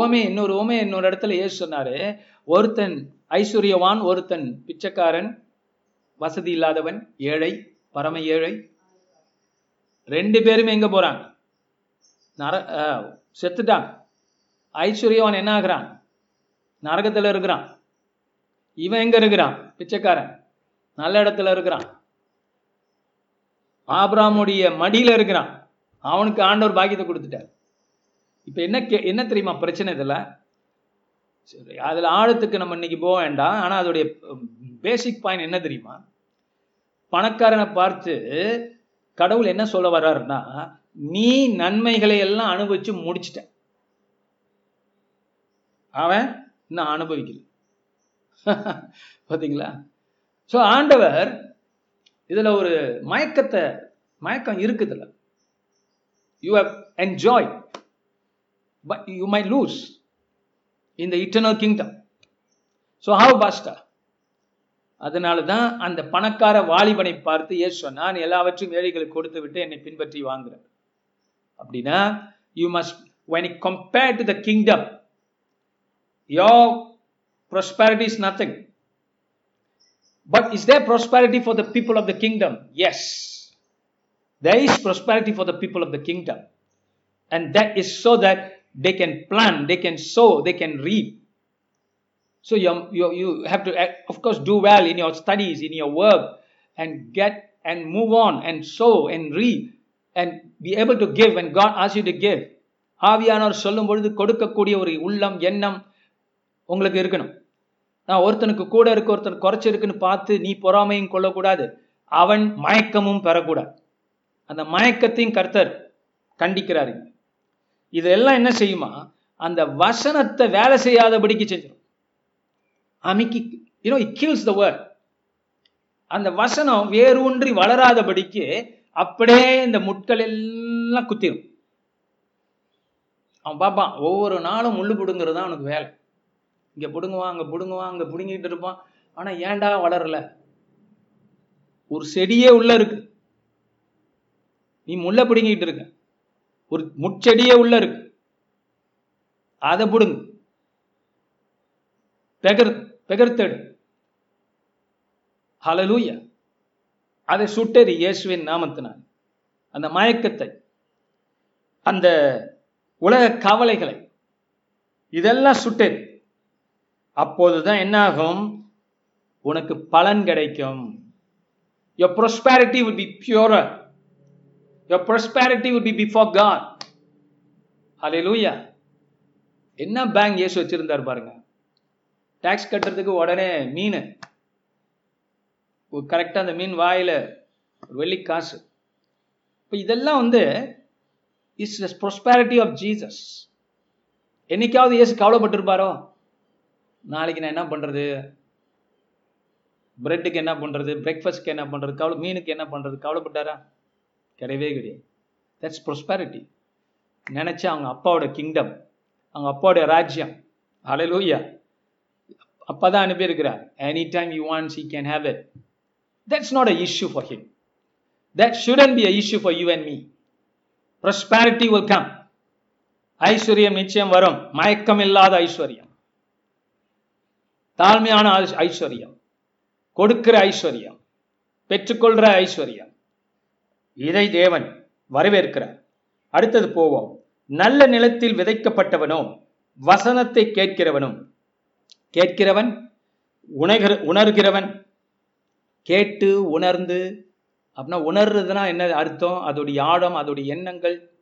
ஓமே இன்னொரு ஓமே இன்னொரு இடத்துல ஏசு சொன்னாரு ஒருத்தன் ஐஸ்வர்யவான் ஒருத்தன் பிச்சைக்காரன் வசதி இல்லாதவன் ஏழை பரம ஏழை. ரெண்டு பேருமே எங்கே போகிறாங்க நர செத்துட்டான். ஐஸ்வர்யவான் என்ன ஆகுறான்? நரகத்தில் இருக்கிறான். இவன் எங்கே இருக்கிறான்? பிச்சைக்காரன். நல்ல இடத்துல இருக்கிறான். ஆபிராமுடைய மடியில இருக்கிறான். அவனுக்கு ஆண்டவர் பாக்கியத்தை கொடுத்துட்டார். இப்ப என்ன கே- என்ன தெரியுமா பிரச்சனை இதுல? சரி அதுல ஆழத்துக்கு நம்ம இன்னைக்கு போக வேண்டாம். ஆனா அதோடைய பேசிக் பாயிண்ட் என்ன தெரியுமா? பணக்காரனை பார்த்து கடவுள் என்ன சொல்ல வர்றாருன்னா நீ நன்மைகளை எல்லாம் அனுபவிச்சு முடிச்சிட்ட. அவன் இன்னும் அனுபவிக்கல. பாத்தீங்களா? ஸோ ஆண்டவர் இதில் ஒரு மயக்கத்தை மயக்கம் இருக்குதுல you have enjoy but you may lose இந்த eternal kingdom so how pastor அதனால தான் அந்த பணக்கார வாலிபனை பார்த்து ஏசு சொன்னான் எல்லாவற்றையும் ஏழைகளுக்கு கொடுத்து விட்டு என்னை பின்பற்றி வாங்குறேன் அப்படின்னா you must when it compared to the kingdom your prosperity is nothing. but is there prosperity for the people of the kingdom yes there is prosperity for the people of the kingdom and that is so that they can plant they can sow they can reap so you, you, you have to act- of course do well in your studies in your work and get and move on and sow and reap and be able to give when god asks you to give ஆவியானவர் சொல்லும் பொழுது கொடுக்கக்கூடிய ஒரு உள்ளம் எண்ணம் உங்களுக்கு இருக்கணும் நான் ஒருத்தனுக்கு கூட இருக்கு ஒருத்தன் குறைச்சிருக்குன்னு பார்த்து நீ பொறாமையும் கொள்ளக்கூடாது. அவன் மயக்கமும் பெறக்கூடாது. அந்த மயக்கத்தையும் கர்த்தர் கண்டிக்கிறாரு. இதெல்லாம் என்ன செய்யுமா? அந்த வசனத்தை வேலை செய்யாதபடிக்கு செஞ்சிடும் அமைக்கி you know it kills the word அந்த வசனம் வேரூன்றி வளராதபடிக்கு அப்படியே இந்த முட்கள் எல்லாம் குத்திரும். அவன் பார்ப்பான் ஒவ்வொரு நாளும் முள்ளு பிடுங்கிறது தான் அவனுக்கு வேலை. இங்கே பிடுங்குவான் அங்கே பிடுங்குவான் அங்கே பிடுங்கிட்டு இருப்பான் ஆனால் ஏண்டா வளரல? ஒரு செடியே உள்ள இருக்கு. நீ முல்லை பிடுங்கிட்டு இருக்க. ஒரு முச்செடியே உள்ள இருக்கு. அதை பிடுங்கு. பெகர் பெகர்த்தெடு. ஹலலூயா அதை சுட்டெறி இயேசுவின் நாமத்தினால். அந்த மயக்கத்தை அந்த உலக கவலைகளை இதெல்லாம் சுட்டேன் அப்போதுதான் என்னாகும்? உனக்கு பலன் கிடைக்கும். Your prosperity be be purer. Your prosperity be be before god. Hallelujah. என்ன பேங்க் இயேசு வச்சிருந்தார் பாருங்க. டாக்ஸ் கட்டுறதுக்கு உடனே மீன். கரெக்டாக அந்த மீன் வாயில ஒரு வெள்ளி காசு. இப்போ இதெல்லாம் வந்து இஸ் ப்ரொஸ்பேரிட்டி ஆஃப் ஜீசஸ் என்னைக்காவது இயேசு கவலைப்பட்டிருப்பாரோ? நாளைக்கு நான் என்ன பண்றது? பிரெட்டுக்கு என்ன பண்றது? பிரேக்ஃபாஸ்ட்க்கு என்ன பண்றது? கவலை மீனுக்கு என்ன பண்றது? கவலைப்பட்டாரா? கிடையவே கிடையாது. தட்ஸ் ப்ரொஸ்பேரிட்டி நினைச்சா அவங்க அப்பாவோட கிங்டம் அவங்க அப்பாவோட ராஜ்யம். அலையிலூயா அப்பதான் அனுப்பியிருக்கிறார். Any time you wants he can have it that's not a issue for him that shouldn't be a issue for you and me prosperity will come ஐஸ்வர்யம் நிச்சயம் வரும். மயக்கம் இல்லாத ஐஸ்வர்யம். தாழ்மையான ஐஸ்வர்யம். கொடுக்கிற ஐஸ்வர்யம். பெற்றுக்கொள்கிற ஐஸ்வர்யம். இதை தேவன் வரவேற்கிறார். அடுத்தது போவோம். நல்ல நிலத்தில் விதைக்கப்பட்டவனும் வசனத்தை கேட்கிறவனும். கேட்கிறவன் உணர்கிற உணர்கிறவன். கேட்டு உணர்ந்து அப்படின்னா உணர்றதுனா என்ன அர்த்தம்? அதோடைய ஆழம் அதோடைய எண்ணங்கள்.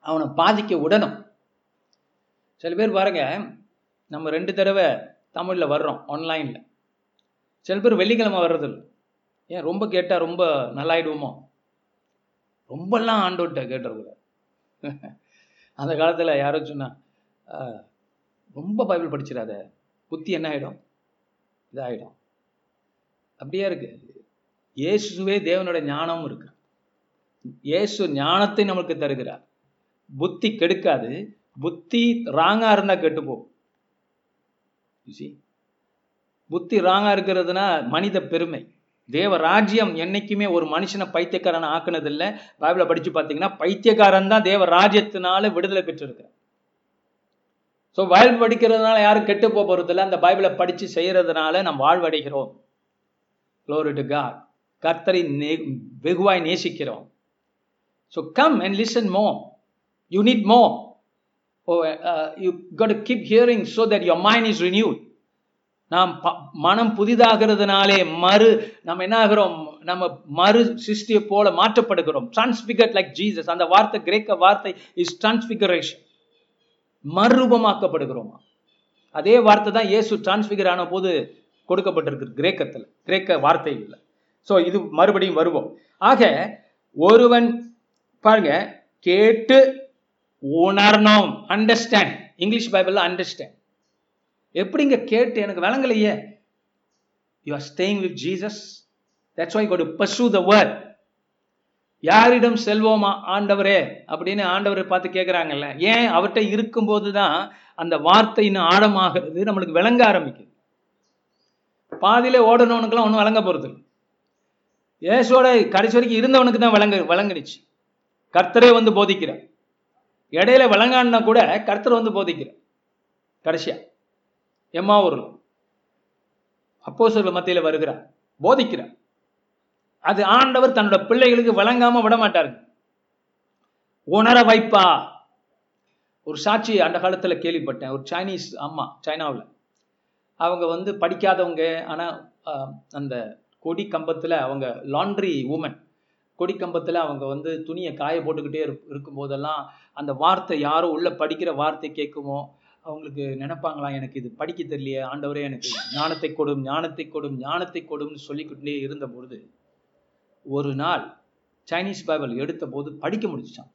அவனை பாதிக்க உடனும் சில பேர் பாருங்க நம்ம ரெண்டு தடவை தமிழில் வர்றோம் ஆன்லைனில் சில பேர் வெள்ளிக்கிழமை வர்றதில்ல. ஏன் ரொம்ப கேட்டால் ரொம்ப நல்லாயிடுவோமோ? ரொம்பலாம் ஆண்டோட்ட கேட்டுருக்குற அந்த காலத்தில் யாரோ சொன்னா ரொம்ப பைபிள் படிச்சிடாத புத்தி என்ன ஆகிடும் இதாகிடும் அப்படியே இருக்கு. இயேசுவே தேவனோட ஞானமும் இருக்கு. இயேசு ஞானத்தை நம்மளுக்கு தருகிறார். புத்தி கெடுக்காது. புத்தி ராங்காக இருந்தால் கெட்டுப்போம். சி புத்தி ராங்கா இருக்கிறதுனா மனித பெருமை. தேவ ராஜ்யம் என்னைக்குமே ஒரு மனுஷனை பைத்தியக்காரன் ஆக்குனது இல்லை பைபிளை படிச்சு பார்த்தீங்கன்னா பைத்தியக்காரன் தான் தேவ ராஜ்யத்தினால விடுதலை பெற்றிருக்கிறார் ஸோ பைபிள் படிக்கிறதுனால யாரும் கெட்டு போக இல்லை அந்த பைபிளை படித்து செய்யறதுனால நம்ம வாழ்வடைகிறோம். க்ளோரி டு காட் கர்த்தரை நே வெகுவாய் நேசிக்கிறோம். So come and listen more you need more you got keep hearing so that your mind is renewed நாம் மனம் புதிதாகிறதுனாலே மறு நம்ம என்ன ஆகிறோம் நம்ம மறு சிருஷ்டியை போல மாற்றப்படுகிறோம். டிரான்ஸ்பிகர் லைக் ஜீசஸ் அந்த வார்த்தை கிரேக்க வார்த்தை இஸ் டிரான்ஸ்பிகரேஷன் மறுரூபமாக்கப்படுகிறோமா? அதே வார்த்தை தான் இயேசு டிரான்ஸ்பிகர் ஆன போது கொடுக்கப்பட்டிருக்கு கிரேக்கத்தில். கிரேக்க வார்த்தையில் ஸோ இது மறுபடியும் வருவோம். ஆக ஒருவன் பாருங்க கேட்டு உணரணும். அண்டர்ஸ்டாண்ட் இங்கிலீஷ் பைபிள்ல அண்டர்ஸ்டாண்ட் எப்படிங்க கேட்டு எனக்கு விளங்கலையே? You are staying with Jesus that's why God pursue the word யாரிடம் செல்வோமா? ஆண்டவரே. அப்படின்னு ஆண்டவரை பார்த்து கேட்குறாங்கல்ல ஏன்? அவர்கிட்ட இருக்கும்போது தான் அந்த வார்த்தை இன்னும் ஆழமாகிறது நம்மளுக்கு விளங்க ஆரம்பிக்குது. பாதியில ஓடணவனுக்குலாம் ஒன்றும் விளங்க போகிறது இயேசோட கடைசி வரைக்கும் இருந்தவனுக்கு தான் விளங்க விளங்குனுச்சு. கர்த்தரே வந்து போதிக்கிறார். இடையில விளங்கான்னா கூட கர்த்தர் வந்து போதிக்கிறார். கடைசியா. எம்மாவூர்ல. அப்போ சொல்ல மத்தியில வருகிறார். போதிக்கிறார். அது ஆண்டவர் தன்னோட பிள்ளைகளுக்கு வழங்காம விட மாட்டாருங்க உணர வைப்பா. ஒரு சாட்சி அந்த காலத்துல கேள்விப்பட்டேன். ஒரு சைனீஸ் அம்மா சைனாவில். அவங்க வந்து படிக்காதவங்க ஆனா அந்த கொடி கம்பத்துல அவங்க லாண்ட்ரி உமன் கொடி கம்பத்துல அவங்க வந்து துணியை காய போட்டுக்கிட்டே இருக்கும் போதெல்லாம் அந்த வார்த்தை யாரோ உள்ள படிக்கிற வார்த்தை கேட்குமோ அவங்களுக்கு நினைப்பாங்களா எனக்கு இது படிக்க தெரியலையே ஆண்டவரே எனக்கு ஞானத்தை கொடும் ஞானத்தை கொடும் ஞானத்தை கொடும்னு சொல்லிக்கிட்டே இருந்த பொழுது ஒரு நாள் சைனீஸ் பைபிள் எடுத்த போது படிக்க முடிச்சான்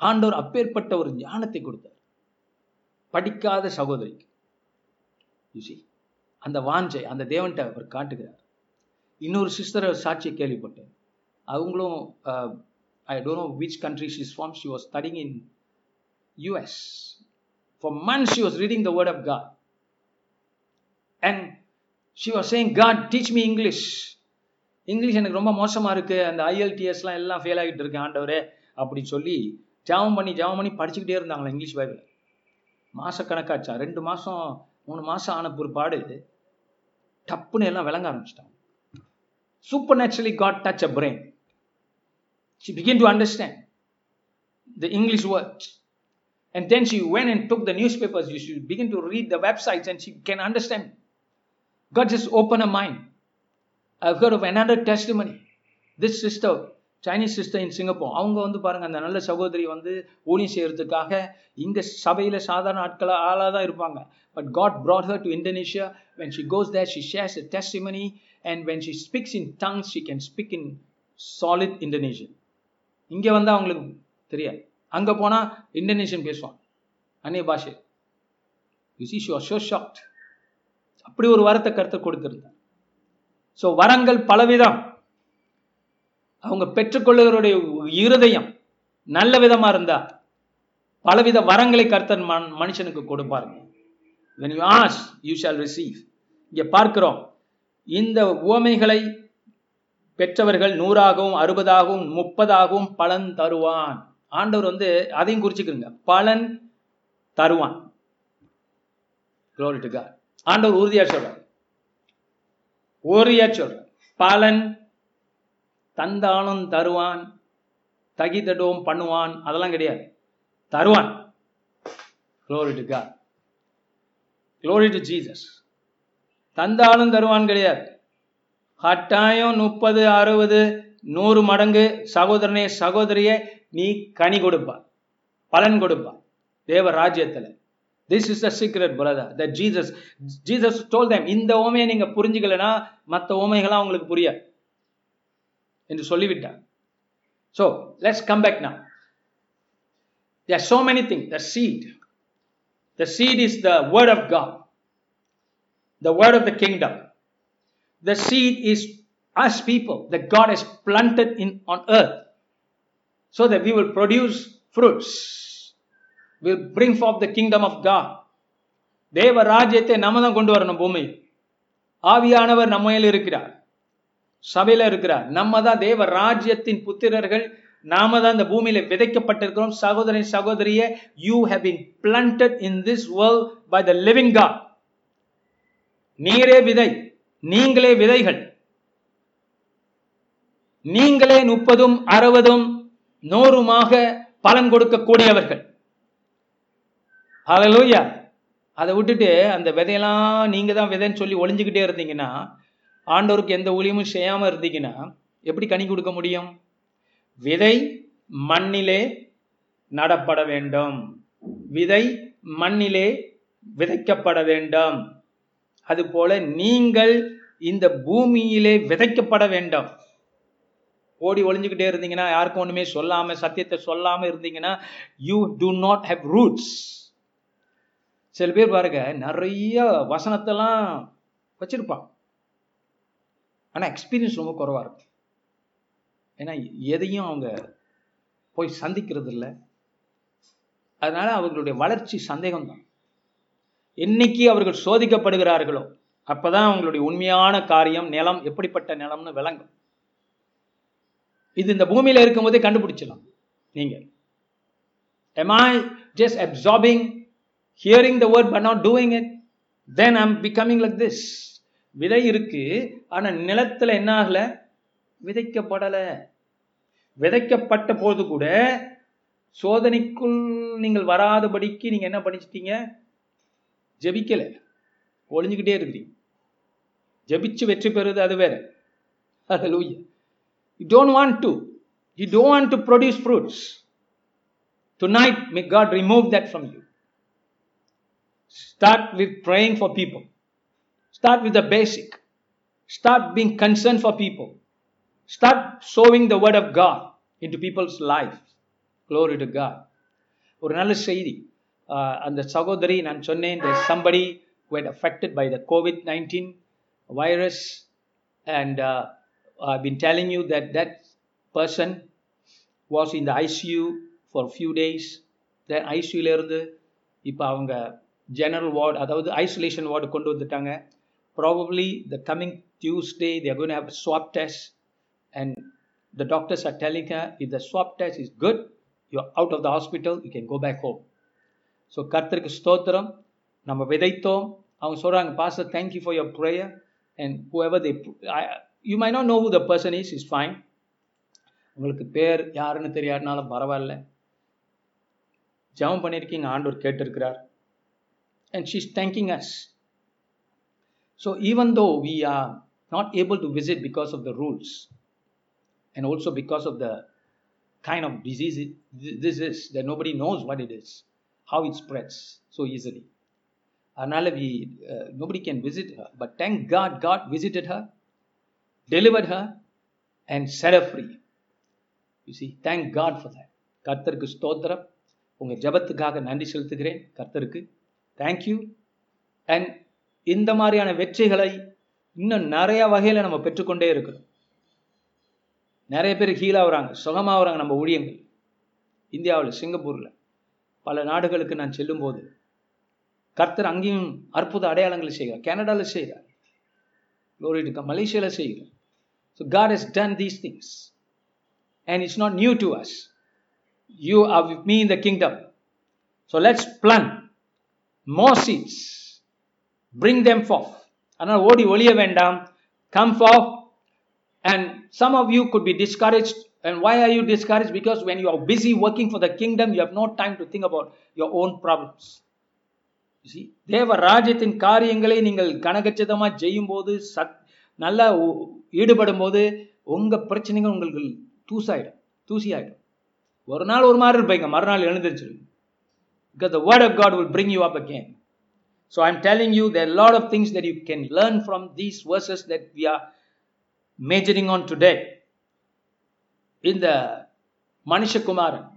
ஆண்டவர் அப்பேற்பட்ட ஒரு ஞானத்தை கொடுத்தார். படிக்காத சகோதரிக்கு. யூசி அந்த வாஞ்சை அந்த தேவன்கிட்ட அவர் காட்டுகிறார். இன்னொரு சிஸ்டர் சாட்சியை கேள்விப்பட்டேன். அவங்களும் I don't know which country she's from She was studying in US. For months she was reading the word of God. And she was saying God teach me English English எனக்கு ரொம்ப மோசமாக இருக்குது அந்த ஐஎல்டிஎஸ்லாம் எல்லாம் fail ஆகிட்டு இருக்கேன் ஆண்டவரே அப்படி சொல்லி ஜாபம் பண்ணி ஜாபம் பண்ணி படிச்சுக்கிட்டே இருந்தாங்களா இங்கிலீஷ் பைபிள் மாசக்கணக்காச்சா ரெண்டு மாதம் மூணு மாதம் ஆன பிற்பாடு டப்புன்னு எல்லாம் விளங்க ஆரம்பிச்சிட்டாங்க. Super naturally God touch a brain She began to understand the English words. And then she went and took the newspapers. She began to read the websites and she can understand. God just opened her mind. I've heard of another testimony. This sister, Chinese sister in Singapore, அவங்க வந்து பாருங்க அந்த நல்ல சகோதரி வந்து ஊழியம் செய்யறதுக்காக இங்க சபையில சாதாரண ஆட்களா ஆளா தான் இருப்பாங்க but God brought her to Indonesia when she goes there she shares a testimony and when she speaks in tongues she can speak in solid Indonesian இங்க வந்தால் அவங்களுக்கு தெரியாது. அங்க போனா இந்தோனேஷியன் பேசுவான். அந்நிய பாஷை. You see she so shocked அப்படி ஒரு வரத்தை கருத்தை கொடுத்திருந்தார். ஸோ வரங்கள் பலவிதம். அவங்க பெற்றுக்கொள்ளுகிறவருடைய இருதயம் நல்ல விதமா இருந்தா பலவித வரங்களை கருத்தன் மன்- மனுஷனுக்கு கொடுப்பாருங்க. When you ask you shall receive இங்கே பார்க்கிறோம். இந்த உவமைகளை பெற்றவர்கள் நூறாகவும் அறுபதாகவும் முப்பதாகவும் பலன் தருவான். ஆண்டவர் வந்து அதையும் குறிச்சுக்கிறங்க பலன் தருவான். ஆண்டவர் உறுதியா சொல்றார். உறுதியா சொல்றார். பலன் தந்தானும் தருவான் தகிதடவும் பண்ணுவான் அதெல்லாம் கிடையாது. தருவான். Glory to God. Glory தந்தாலும் தருவான் கிடையாது. கட்டாயம் முப்பது அறுபது நூறு மடங்கு சகோதரனே சகோதரியே நீ கனி கொடுப்பா. பலன் கொடுப்பா. தேவ ராஜ்யத்துல this is the secret brother the Jesus Jesus told them இந்த ஓமையை நீங்க புரிஞ்சுக்கலனா மற்ற ஓமைகள்லாம் உங்களுக்கு புரியாது. என்று சொல்லிவிட்டார். ஸோ லெட்ஸ் கம் பேக் நா there so many thing the seed the seed is the word of God the word of the kingdom The seed is us people that God has planted in on earth so that we will produce fruits. We'll bring forth the kingdom of God. தேவ ராஜ்யத்தை நம்ம தான் கொண்டு வரணும் பூமி ஆவியானவர் நம்மையில் இருக்கிறார் சபையில் இருக்கிறார் நம்ம தான் தேவ ராஜ்யத்தின் புத்திரர்கள் நாம தான் இந்த பூமியில விதைக்கப்பட்டிருக்கிறோம் சகோதரன் சகோதரிய you have been planted in this world by the living God நீரே விதை நீங்களே விதைகள். நீங்களே முப்பதும் அறுபதும் நூறுமாக பலன் கொடுக்கக்கூடியவர்கள். ஹalleluya அதை விட்டுட்டு அந்த விதையெல்லாம் நீங்க தான் விதைன்னு சொல்லி ஒளிஞ்சுக்கிட்டே இருந்தீங்கன்னா ஆண்டோருக்கு எந்த ஊழியமும் செய்யாம இருந்தீங்கன்னா எப்படி கனி கொடுக்க முடியும்? விதை மண்ணிலே நடப்பட வேண்டும். விதை மண்ணிலே விதைக்கப்பட வேண்டும். அதுபோல நீங்கள் இந்த பூமியிலே விதைக்கப்பட வேண்டும். ஓடி ஒளிஞ்சுக்கிட்டே இருந்தீங்கன்னா யாருக்கும் ஒண்ணுமே சொல்லாம சத்தியத்தை சொல்லாம இருந்தீங்கன்னா you do not have roots சில பேர் பாருங்க நிறைய வசனத்தெல்லாம் வச்சிருப்பான் ஆனா எக்ஸ்பீரியன்ஸ் ரொம்ப குறைவா இருக்கும். ஏன்னா எதையும் அவங்க போய் சந்திக்கிறது இல்லை அதனால அவர்களுடைய வளர்ச்சி சந்தேகம் தான் என்னைக்கு அவர்கள் சோதிக்கப்படுகிறார்களோ அப்பதான் அவங்களுடைய உண்மையான காரியம் நிலம் எப்படிப்பட்ட நிலம்னு விளங்கும். இது இந்த பூமியில இருக்கும்போதே கண்டுபிடிச்சிடலாம் நீங்க. Am i just absorbing hearing the word but not doing it? Then i'm becoming like this. விதை இருக்கு ஆனா நிலத்துல என்ன ஆகல? விதைக்கப்படல. விதைக்கப்பட்ட போது கூட சோதனைக்குள் நீங்கள் வராதபடிக்கு நீங்க என்ன பண்ணிச்சிட்டீங்க? ஜெபிக்கல ஒளிஞ்சுக்கிட்டே இருக்கிறீங்க ஜெபிச்சு வெற்றி பெறுவது அது வேற Hallelujah. You don't want to. You don't want to produce fruits. Tonight, may God remove that from you. Start with praying for people. Start with the basic. Start being concerned for people. Start sowing the word of God into people's life. Glory to God. ஒரு நல்ல செய்தி ஆஹ் அந்த சகோதரி நான் சொன்னேன் somebody somebody who had affected by the COVID-19 virus and uh, I've been that you that that person ICU for few days then ஐசியூலேருந்து இப்போ அவங்க general ward அதாவது ஐசோலேஷன் வார்டு கொண்டு வந்துட்டாங்க. Probably the coming Tuesday they're going have swab test and the doctors are telling if the swab test is good you out of the hospital you can go back home so கர்த்தருக்கு ஸ்தோத்திரம் நம்ம விதைத்தோம் அவங்க சொல்கிறாங்க pastor thank you for your prayer and whoever the you may not know who the person is is fine உங்களுக்கு பேர் யாருன்னு தெரியாதுனாலும் பரவாயில்ல ஜெபம் பண்ணியிருக்கீங்க ஆண்டூர் கேட்டிருக்கிறார் and she's thanking us so even though we are not able to visit because of the rules and also because of the kind of disease this is the nobody knows what it is how it spreads so easily. Anala we uh, nobody can visit her, but thank God, God visited her, delivered her, and set her free. God for thank கர்த்தருக்கு ஸ்தோத்திரம். உங்கள் ஜபத்துக்காக நன்றி செலுத்துகிறேன். கர்த்தருக்கு thank you and இந்த மாதிரியான வெற்றிகளை இன்னும் நிறைய வகையில் நம்ம பெற்றுக்கொண்டே இருக்கிறோம். நிறைய பேர் ஹீலாகிறாங்க சுகமாகறாங்க நம்ம ஊழியங்கள். இந்தியாவில் சிங்கப்பூரில். பல நாடுகளுக்கு நான் செல்லும்போது கர்த்தர் அங்கேயும் அற்புத அடையாளங்களை செய்கிறார். கனடாவில் செய்கிறார். லோரிட்டுக்கா மலேசியாவில் செய்கிறார். So God has done these things and it's not new to us you are with me in the kingdom so let's plant more seeds. Them them forth. அதனால் ஓடி ஒளிய வேண்டாம். Come Faf and some of you could be discourage and why are you discouraged because when you are busy working for the kingdom you have no time to think about your own problems you see தேவ ராஜ்யத்தின் காரியங்களை நீங்கள் கனகச்சிதமாக செய்யும் போது சத் நல்லா ஈடுபடும் போது உங்க பிரச்சனைகள் உங்களுக்கு தூசாயிடும் தூசி ஆயிடும் ஒரு நாள் ஒரு மாதிரி இருப்பீங்க மறுநாள் எழுந்திருச்சிருங்க because the word of God will bring you up again. So I'm telling you, there are a lot of things that you can learn from these verses that we are majoring on today. இந்த மனுஷகுமாரன்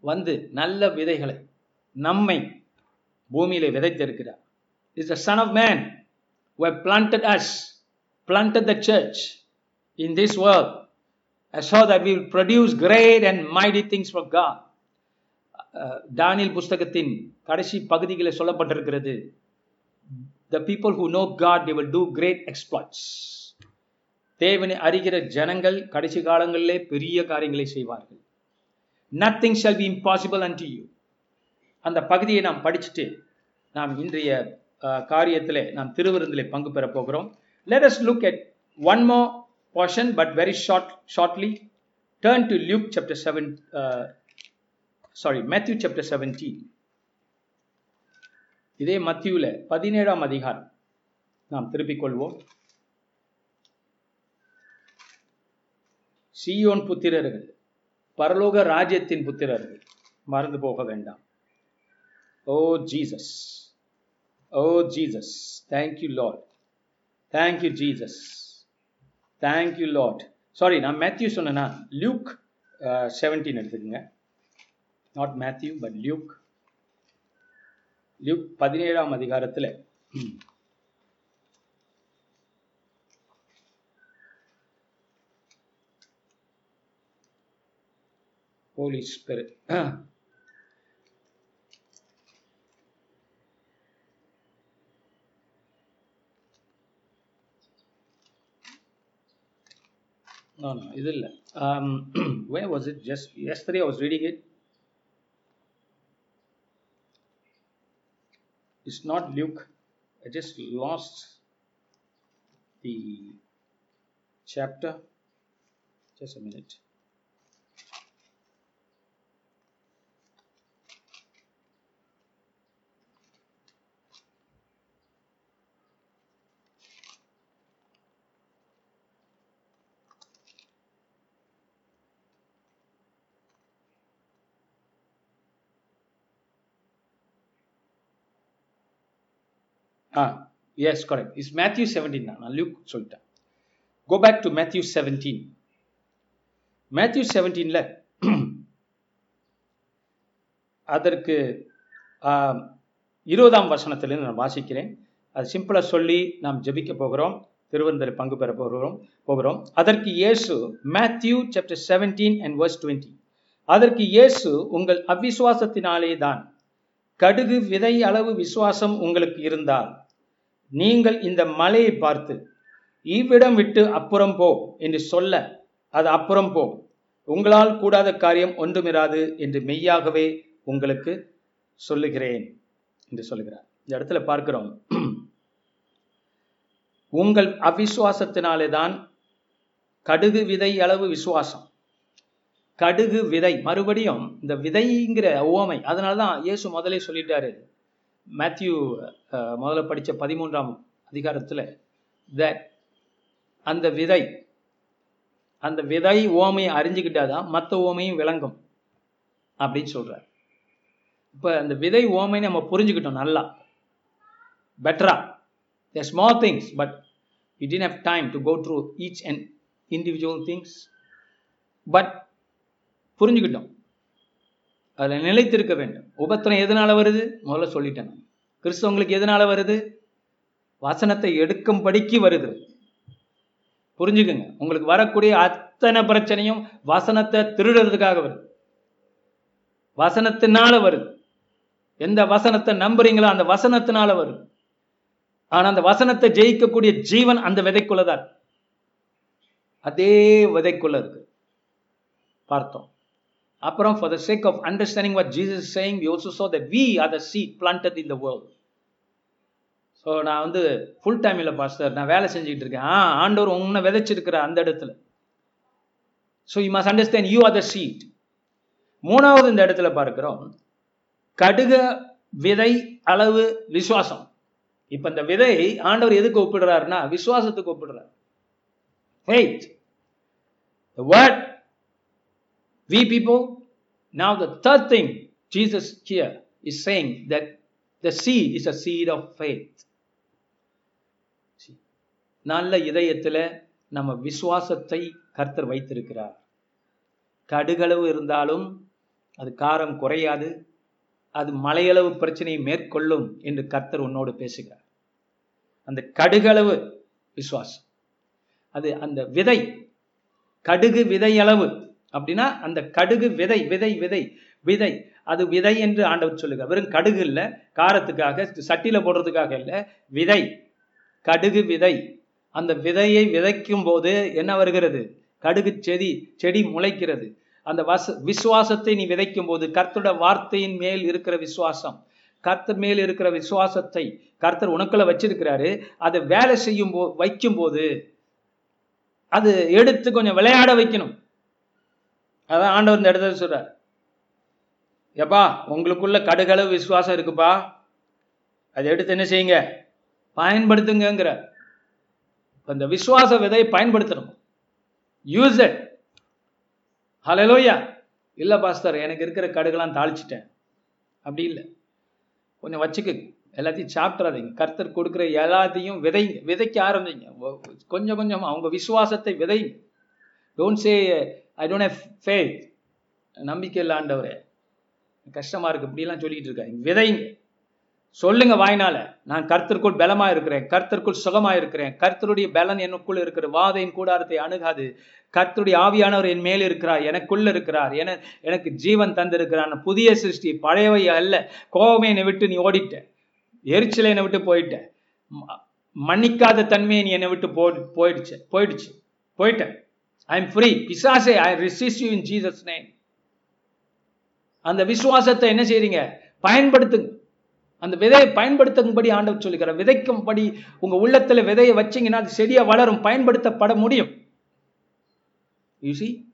வந்து நல்ல விதைகளை நம்மை பூமியிலே விதைத்திருக்கிறார் is the son of man who have planted us, planted the church in this world, so that we will produce great and mighty things for God. Uh, புஸ்தகத்தின் கடைசி பகுதிகளில் சொல்லப்பட்டிருக்கிறது the people who know God they will do great exploits தேவனை அறிகிற ஜனங்கள் கடைசி காலங்களிலே பெரிய காரியங்களை செய்வார்கள். Nothing shall be impossible and you அந்த பகுதியை நாம் படிச்சுட்டு நாம் இன்றைய காரியத்தில் நாம் திருவிருந்திலே பங்கு பெற போகிறோம். Let us look at one more portion but very short shortly. Turn to luke chapter 7 uh, sorry Matthew chapter seventeen இதே மத்தியுல பதினேழாம் அதிகாரம் நாம் திருப்பிக் கொள்வோம். சியோன் புத்திரர்கள் பரலோக ராஜ்யத்தின் புத்திரர்கள் மறந்து போக வேண்டாம். ஓ Jesus oh Jesus thank you Lord thank you Jesus thank you Lord sorry நான் மேத்யூ சொன்னேன்னா லியூக் செவன்டீன் எடுத்துக்கோங்க. Not Matthew but Luke Luke பதினேழாம் அதிகாரத்தில் Holy Spirit. No, no, it is Um, where was it? Just yesterday I was reading it. It's not Luke. I just lost the chapter. Just a minute. Ah yes correct is Matthew seventeen தான். நான் Luke சொல்லிட்டேன். Go back to Matthew seventeen Matthew செவன்டீனில் அதற்கு இருபதாம் வசனத்திலிருந்து நான் வாசிக்கிறேன். அது சிம்பிளாக சொல்லி நாம் ஜெபிக்க போகிறோம். திருவந்தர் பங்கு பெற போகிறோம் போகிறோம். அதற்கு இயேசு Matthew chapter seventeen and verse twenty அதற்கு இயேசு உங்கள் அவிசுவாசத்தினாலே தான் கடுகு விதை அளவு விசுவாசம் உங்களுக்கு இருந்தால் நீங்கள் இந்த மலையை பார்த்து இவ்விடம் விட்டு அப்புறம் போ என்று சொல்ல அது அப்புறம் போ. உங்களால் கூடாத காரியம் ஒன்றுமிராது என்று மெய்யாகவே உங்களுக்கு சொல்லுகிறேன் என்று சொல்லுகிறார் இந்த இடத்துல பார்க்கிறோம். உங்கள் அவிசுவாசத்தினாலே தான் கடுகு விதை அளவு விசுவாசம். கடுகு விதை மறுபடியும் இந்த விதைங்கிற உவமை அதனால தான் இயேசு முதலே சொல்லிட்டாரு. மேத்யூ முதல்ல படித்த பதிமூன்றாம் அதிகாரத்தில் த அந்த விதை அந்த விதை ஓமையை அறிஞ்சுக்கிட்டாதான் மற்ற ஓமையும் விளங்கும் அப்படின்னு சொல்கிறார் இப்போ அந்த விதை ஓமை நம்ம புரிஞ்சுக்கிட்டோம் நல்லா. பெட்டரா they small things but you didn't have time to go through each and individual things but புரிஞ்சுக்கிட்டோம். அதில் நிலைத்திருக்க வேண்டும். உபத்திரம் எதனால வருது? முதல்ல சொல்லிட்டேன் கிறிஸ்தவங்களுக்கு எதனால வருது? வசனத்தை எடுக்கும்படிக்கு வருது. புரிஞ்சுக்குங்க. உங்களுக்கு வரக்கூடிய அத்தனை பிரச்சனையும் வசனத்தை திருடுறதுக்காக வருது. வசனத்தினால வருது. எந்த வசனத்தை நம்புறீங்களோ அந்த வசனத்தினால வருது. ஆனா அந்த வசனத்தை ஜெயிக்கக்கூடிய ஜீவன் அந்த விதைக்குள்ளதான் அதே விதைக்குள்ள இருக்கு. பார்த்தோம். அப்புறம் for the sake of understanding what Jesus saying we also saw the we are the seed planted in the world so நான் வந்து ஃபுல் டைம் இல்லை பாஸ்டர் நான் வேலை செஞ்சுக்கிட்டு இருக்கேன். ஆ ஆண்டவர் உன்னை விதைச்சிருக்கிற அந்த இடத்துல. So you must understand you are the seed மூணாவது இந்த இடத்துல பார்க்கிறோம். கடுக விதை அளவு விசுவாசம். இப்போ இந்த விதை ஆண்டவர் எதுக்கு ஒப்பிடுறாருன்னா விசுவாசத்துக்கு ஒப்பிடுறார். Faith. The word we people now the third thing jesus here is saying that the seed is a seed of faith. நல்ல இதயத்தில் நம்ம விசுவாசத்தை கர்த்தர் வைத்திருக்கிறார். கடுகளவு இருந்தாலும் அது காரம் குறையாது. அது மலையளவு பிரச்சனையை மேற்கொள்ளும் என்று கர்த்தர் உன்னோடு பேசுகிறார். அந்த கடுகளவு விசுவாசம். அது அந்த விதை கடுகு விதையளவு அப்படின்னா அந்த கடுகு விதை விதை விதை விதை. அது விதை என்று ஆண்டவர் சொல்லுங்க வெறும் கடுகு இல்லை காரத்துக்காக சட்டியில் போடுறதுக்காக இல்லை விதை. கடுகு விதை. அந்த விதையை விதைக்கும் போது என்ன வருகிறது? கடுகு செடி செடி முளைக்கிறது. அந்த வச விசுவாசத்தை நீ விதைக்கும் போது கர்த்தோட வார்த்தையின் மேல் இருக்கிற விசுவாசம் கர்த்தர் மேல் இருக்கிற விசுவாசத்தை கர்த்தர் உனக்குள்ள வச்சிருக்கிறாரு அதை வேலை செய்யும் போ வைக்கும் போது அது எடுத்து கொஞ்சம் விளையாட வைக்கணும். அதான் ஆண்டவர் இந்த இடத்துல சொல்றார். எப்பா உங்களுக்குள்ள கடுகளவு விசுவாசம் இருக்குப்பா. அதை எடுத்து என்ன செய்யுங்க? பயன்படுத்துங்கிற அந்த விசுவாச விதையை பயன்படுத்தணும். யூஸ் இட் ஹலலோயா இல்லை பாஸ்தர் எனக்கு இருக்கிற கடுகெல்லாம் தாளிச்சிட்டேன். அப்படி இல்லை. கொஞ்சம் வச்சுக்கு. எல்லாத்தையும் சாப்பிட்றாதீங்க கர்த்தர் கொடுக்குற எல்லாத்தையும் விதைங்க விதைக்க ஆரம்பிங்க. கொஞ்சம் கொஞ்சம். அவங்க விசுவாசத்தை விதைங்க. Don't say I don't have faith நம்பிக்கை இல்லை ஆண்டவரே. கஷ்டமா இருக்கு இப்படிலாம் சொல்லிக்கிட்டு இருக்காங்க விதைங்க. சொல்லுங்க வாய்னால. நான் கர்த்தருக்குள் பலமா இருக்கிறேன். கர்த்தருக்குள் சுகமா இருக்கிறேன். கர்த்தருடைய பலன் எனக்குள் இருக்கிற வாதையின் கூடாரத்தை அணுகாது. கர்த்தருடைய ஆவியானவர் என் மேல் இருக்கிறார். எனக்குள்ள இருக்கிறார். என எனக்கு ஜீவன் தந்திருக்கிறான் புதிய சிருஷ்டி பழையவை அல்ல. கோபமே என்னை விட்டு நீ ஓடிட்ட. எரிச்சலை என்னை விட்டு போயிட்ட. மன்னிக்காத தன்மையை நீ என்னை விட்டு போ போயிடுச்சு. போயிடுச்சு. போயிட்டேன் I am free பிசாசே I resist you in Jesus name அந்த விசுவாசத்தை என்ன செய்றீங்க? பயன்படுத்துங்க. அந்த விதையை பயன்படுத்தும்படி ஆண்டவர் சொல்லுகிறார். விதைக்கும்படி உங்க உள்ளத்துல விதையை வச்சீங்கன்னா அது செடியா வளரும் பயன்படுத்தப்பட முடியும். You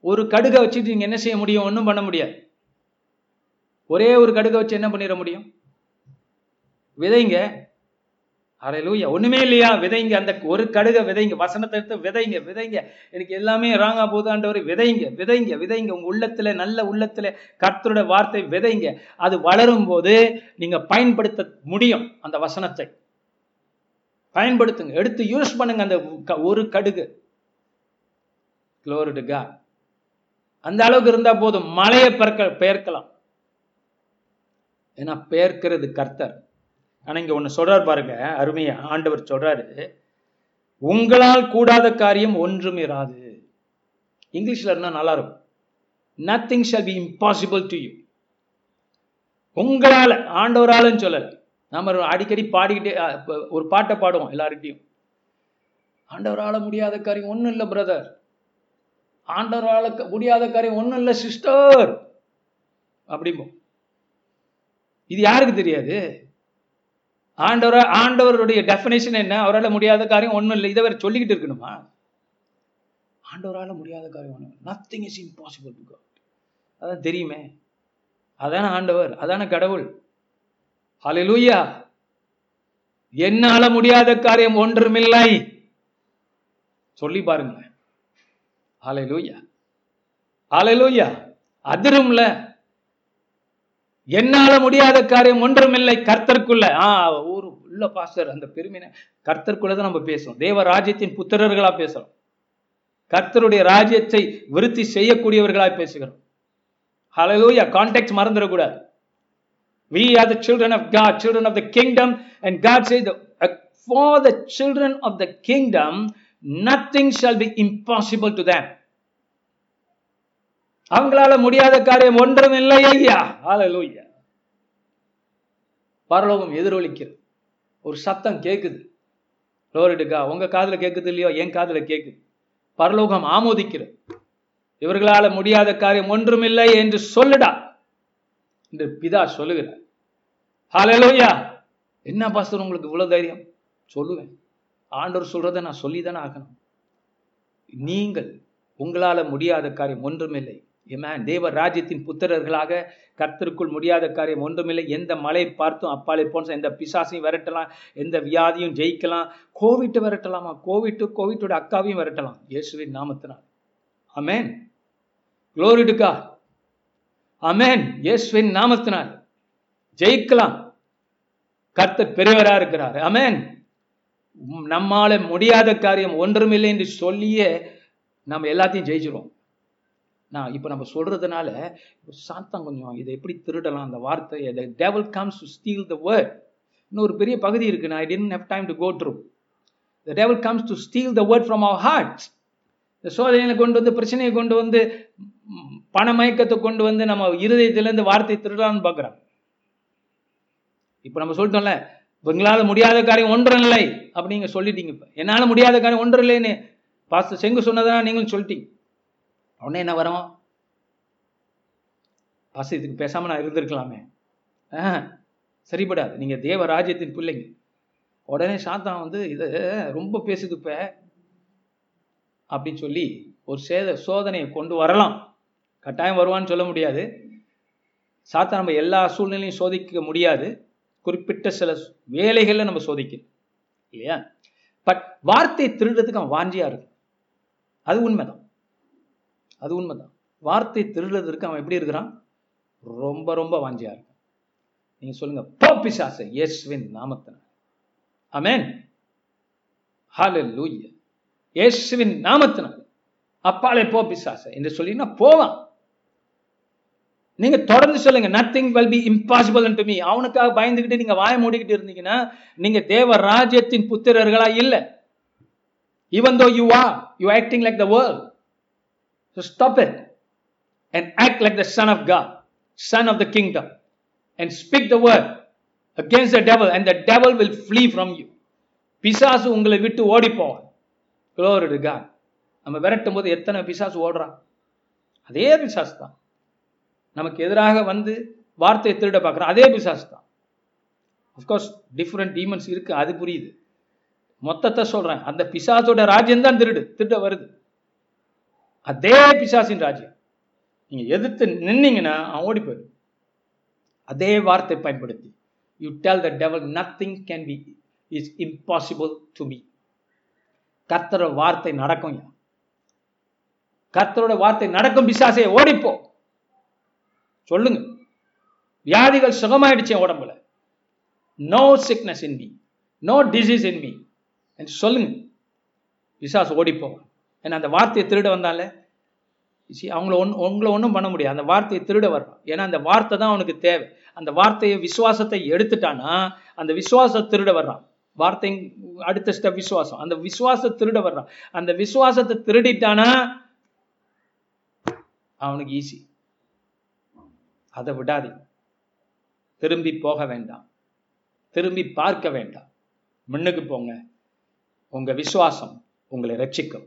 ஒரு கடுகை வச்சுட்டு நீங்க என்ன செய்ய முடியும்? ஒன்றும் பண்ண முடியாது. ஒரே ஒரு கடுகை வச்சு என்ன பண்ணிட முடியும்? விதைங்க அரையிலூயா ஒண்ணுமே இல்லையா? விதைங்க அந்த ஒரு கடுகை விதைங்க வசனத்தை எடுத்து விதைங்க விதைங்க. எனக்கு எல்லாமே ராங்கா போதாண்டவர் விதைங்க விதைங்க விதைங்க. உங்க உள்ளத்துல நல்ல உள்ளத்துல கர்த்தருடைய வார்த்தை விதைங்க. அது வளரும் போது நீங்க பயன்படுத்த முடியும் அந்த வசனத்தை. பயன்படுத்துங்க. எடுத்து யூஸ் பண்ணுங்க அந்த க- ஒரு கடுகு. Glory அந்த அளவுக்கு இருந்தா போதும். மலையை பெயர்க்க பெயர்க்கலாம். ஏன்னா பெயர்க்கிறது கர்த்தர். ஆனா இங்க ஒண்ணு சொல்கிறார் பாருங்க அருமையா. ஆண்டவர் சொல்றாரு உங்களால் கூடாத காரியம் ஒன்றும் இராது. இங்கிலீஷ்ல இருந்தா நல்லா இருக்கும் nothing shall be impossible to you உங்களால ஆண்டவராலன்னு சொல்லல. நாம அடிக்கடி பாடிக்கிட்டே ஒரு பாட்டை பாடுவோம் எல்லார்கிட்டையும். ஆண்டவரால முடியாத காரியம் ஒண்ணும் இல்லை பிரதர் ஆண்டவரால முடியாத காரியம் ஒண்ணும் இல்லை சிஸ்டர் அப்படிம்போம். இது யாருக்கு தெரியாது? ஆண்டவர ஆண்டவருடைய டெஃபினேஷன் என்ன? அவரால முடியாத காரியம் ஒன்றும் இல்லை. இதை வேறு சொல்லிக்கிட்டு இருக்கணுமா? ஆண்டவரால முடியாத காரியம் ஒன்று nothing is impossible to God அதான் தெரியுமே. அதான ஆண்டவர். அதான கடவுள். ஹalleluya என்னால முடியாத காரியம் ஒன்றுமில்லை. சொல்லி பாருங்க ஹalleluya ஹalleluya அதிரும்ல. என்னால முடியாத காரியம் ஒன்றுமில்லை கர்த்தர்க்குள்ள ஆ ஊர் உள்ள பாஸ்டர் அந்த பெருமையை கர்த்தருக்குள்ள தான் நம்ம பேசுவோம் தேவ ராஜ்யத்தின் புத்திரர்களா பேசுறோம். கர்த்தருடைய ராஜ்யத்தை விருத்தி செய்யக்கூடியவர்களா பேசுகிறோம். ஹலலூயா கான்டாக்ட் மறந்துடக்கூடாது. We are the children of god children of the kingdom and god says the, uh, for the children of the kingdom nothing shall be impossible to them. அவங்களால முடியாத காரியம் ஒன்றும் இல்லை ஐயா. ஹalleluya பரலோகம் எதிரொலிக்கிறது. ஒரு சத்தம் கேட்குது லோரிடுக்கா உங்க காதுல கேக்குது இல்லையோ? என் காதுல கேட்குது பரலோகம் ஆமோதிக்கிறது. இவர்களால முடியாத காரியம் ஒன்றுமில்லை என்று சொல்லுடா. என்று பிதா சொல்லுகிறார். ஹalleluya என்ன பாஸ்டர் உங்களுக்கு இவ்வளவு தைரியம்? சொல்லுவேன். ஆண்டவர் சொல்றதை நான் சொல்லி தானே ஆகணும். நீங்கள் உங்களால முடியாத காரியம் ஒன்றுமில்லை Amen. தேவ ராஜ்யத்தின் புத்திரர்களாக கர்த்தருக்குள் முடியாத காரியம் ஒன்றுமில்லை. எந்த மலை பார்த்தும் அப்பாலே போன்ற எந்த பிசாசையும் விரட்டலாம். எந்த வியாதியும் ஜெயிக்கலாம். கோவிட்டை விரட்டலாமா? கோவிட்டு கோவிட்டோட அக்காவையும் விரட்டலாம். இயேசுவின் நாமத்தினால். அமேன் குளோரிடுக்கா அமேன் இயேசுவின் நாமத்தினால். ஜெயிக்கலாம். கர்த்தர் பெரியவராக இருக்கிறார். அமேன் உம் நம்மால முடியாத காரியம் ஒன்றுமில்லை என்று சொல்லியே நம்ம எல்லாத்தையும் ஜெயிச்சிருவோம். நான் இப்போ நம்ம சொல்றதுனால சாத்தம் கொஞ்சம் இதை எப்படி திருடலாம் அந்த வார்த்தையை devil comes to steal the word இன்னும் இன்னொரு பெரிய பகுதி இருக்கு நான் I don't have time to go the the comes comes steal the the from from hearts hearts. இந்த சோதனையை கொண்டு வந்து பிரச்சனையை கொண்டு வந்து பணமயக்கத்தை பண மயக்கத்தை கொண்டு வந்து நம்ம இருதயத்திலேருந்து வார்த்தை திருடலாம்னு பார்க்குறான் இப்போ நம்ம சொல்லிட்டோம்ல எங்களால் முடியாத காரியம் ஒன்றும் இல்லை அப்படிங்க சொல்லிட்டீங்க இப்போ. என்னால் முடியாத காரியம் ஒன்றும் இல்லைன்னு பாஸ்டர் செங்கு சொன்னதான் நீங்களும் சொல்லிட்டீங்க. உடனே என்ன வரும்? பாஸ்டர் இதுக்கு பேசாம நான் இருந்திருக்கலாமே. ஆ சரிப்படாது நீங்க தேவ ராஜ்யத்தின் பிள்ளைங்க. உடனே சாத்தான் வந்து இது ரொம்ப பேசுது இப்ப அப்படின்னு சொல்லி ஒரு சேத சோதனையை கொண்டு வரலாம். கட்டாயம் வருவான்னு சொல்ல முடியாது. சாத்தா நம்ம எல்லா சூழ்நிலையும் சோதிக்க முடியாது. குறிப்பிட்ட சில வேலைகளில் நம்ம சோதிக்கணும். இல்லையா? பட் வார்த்தை திருடுறதுக்கு அவன் வாஞ்சியா இருக்கும். அது உண்மைதான். அது உண்மைதான். வார்த்தை திருடுறதற்கு அவன் எப்படி இருக்கிறான்? ரொம்ப ரொம்ப வாஞ்சியா இருக்கும் நீங்க சொல்லுங்க போ இயேசுவின் நாமத்தினால். அமேன் ஹalleluya இயேசுவின் நாமத்தினால். அப்பாலே போ பிசாசை. என்று சொல்லினா போவான். நீங்க தொடர்ந்து சொல்லுங்க nothing will be impossible to me அவனுக்காக பயந்துகிட்டு நீங்க வாய மூடிக்கிட்டு இருந்தீங்கன்னா நீங்க தேவ ராஜ்யத்தின் புத்திரர்களா இல்ல. Even though you are you acting like the world so stop it and act like the son of god son of the kingdom and speak the word against the devil and the devil will flee from you. பிசாசு உங்களை விட்டு ஓடி போவான் Glory நம்ம விரட்டும் போது எத்தனை பிசாசு ஓடுறான்? அதே பிசாசு தான் நமக்கு எதிராக வந்து வார்த்தையை திருட பார்க்குறான். அதே பிசாசு தான் அஃப்கோர்ஸ் டிஃப்ரெண்ட் டீமன்ஸ் இருக்கு அது புரியுது. மொத்தத்தை சொல்றேன். அந்த பிசாசோட ராஜ்யம் தான் திருடு திருட வருது. அதே பிசாசின் ராஜ்யம். நீங்க எதிர்த்து நின்னீங்கன்னா அவன் ஓடி போயிடும். அதே வார்த்தை பயன்படுத்தி you tell the devil nothing can be is impossible to be கர்த்தர வார்த்தை நடக்கும் கர்த்தரோட வார்த்தை நடக்கும் பிசாசே ஓடிப்போ சொல்லுங்க. வியாதிகள் சுகமாயிடுச்சு என் உடம்புல. No sickness in me no disease in me என்று சொல்லுங்க. பிசாஸ் ஓடிப்போம் ஏன்னா அந்த வார்த்தையை திருட வந்தால அவங்கள ஒன் உங்களை ஒன்றும் பண்ண முடியாது. அந்த வார்த்தையை திருட வர்றான் ஏன்னா அந்த வார்த்தை தான் அவனுக்கு தேவை. அந்த வார்த்தையை விசுவாசத்தை எடுத்துட்டானா அந்த விசுவாசத்தை திருட வர்றான். வார்த்தை அடுத்த ஸ்டெப் விசுவாசம். அந்த விசுவாசத்தை திருட வர்றான். அந்த விசுவாசத்தை திருடிட்டானா அவனுக்கு ஈஸி அதை விடாது. திரும்பி போக வேண்டாம். திரும்பி பார்க்க வேண்டாம். முன்னுக்கு போங்க. உங்க விசுவாசம் உங்களை ரட்சிக்கும்.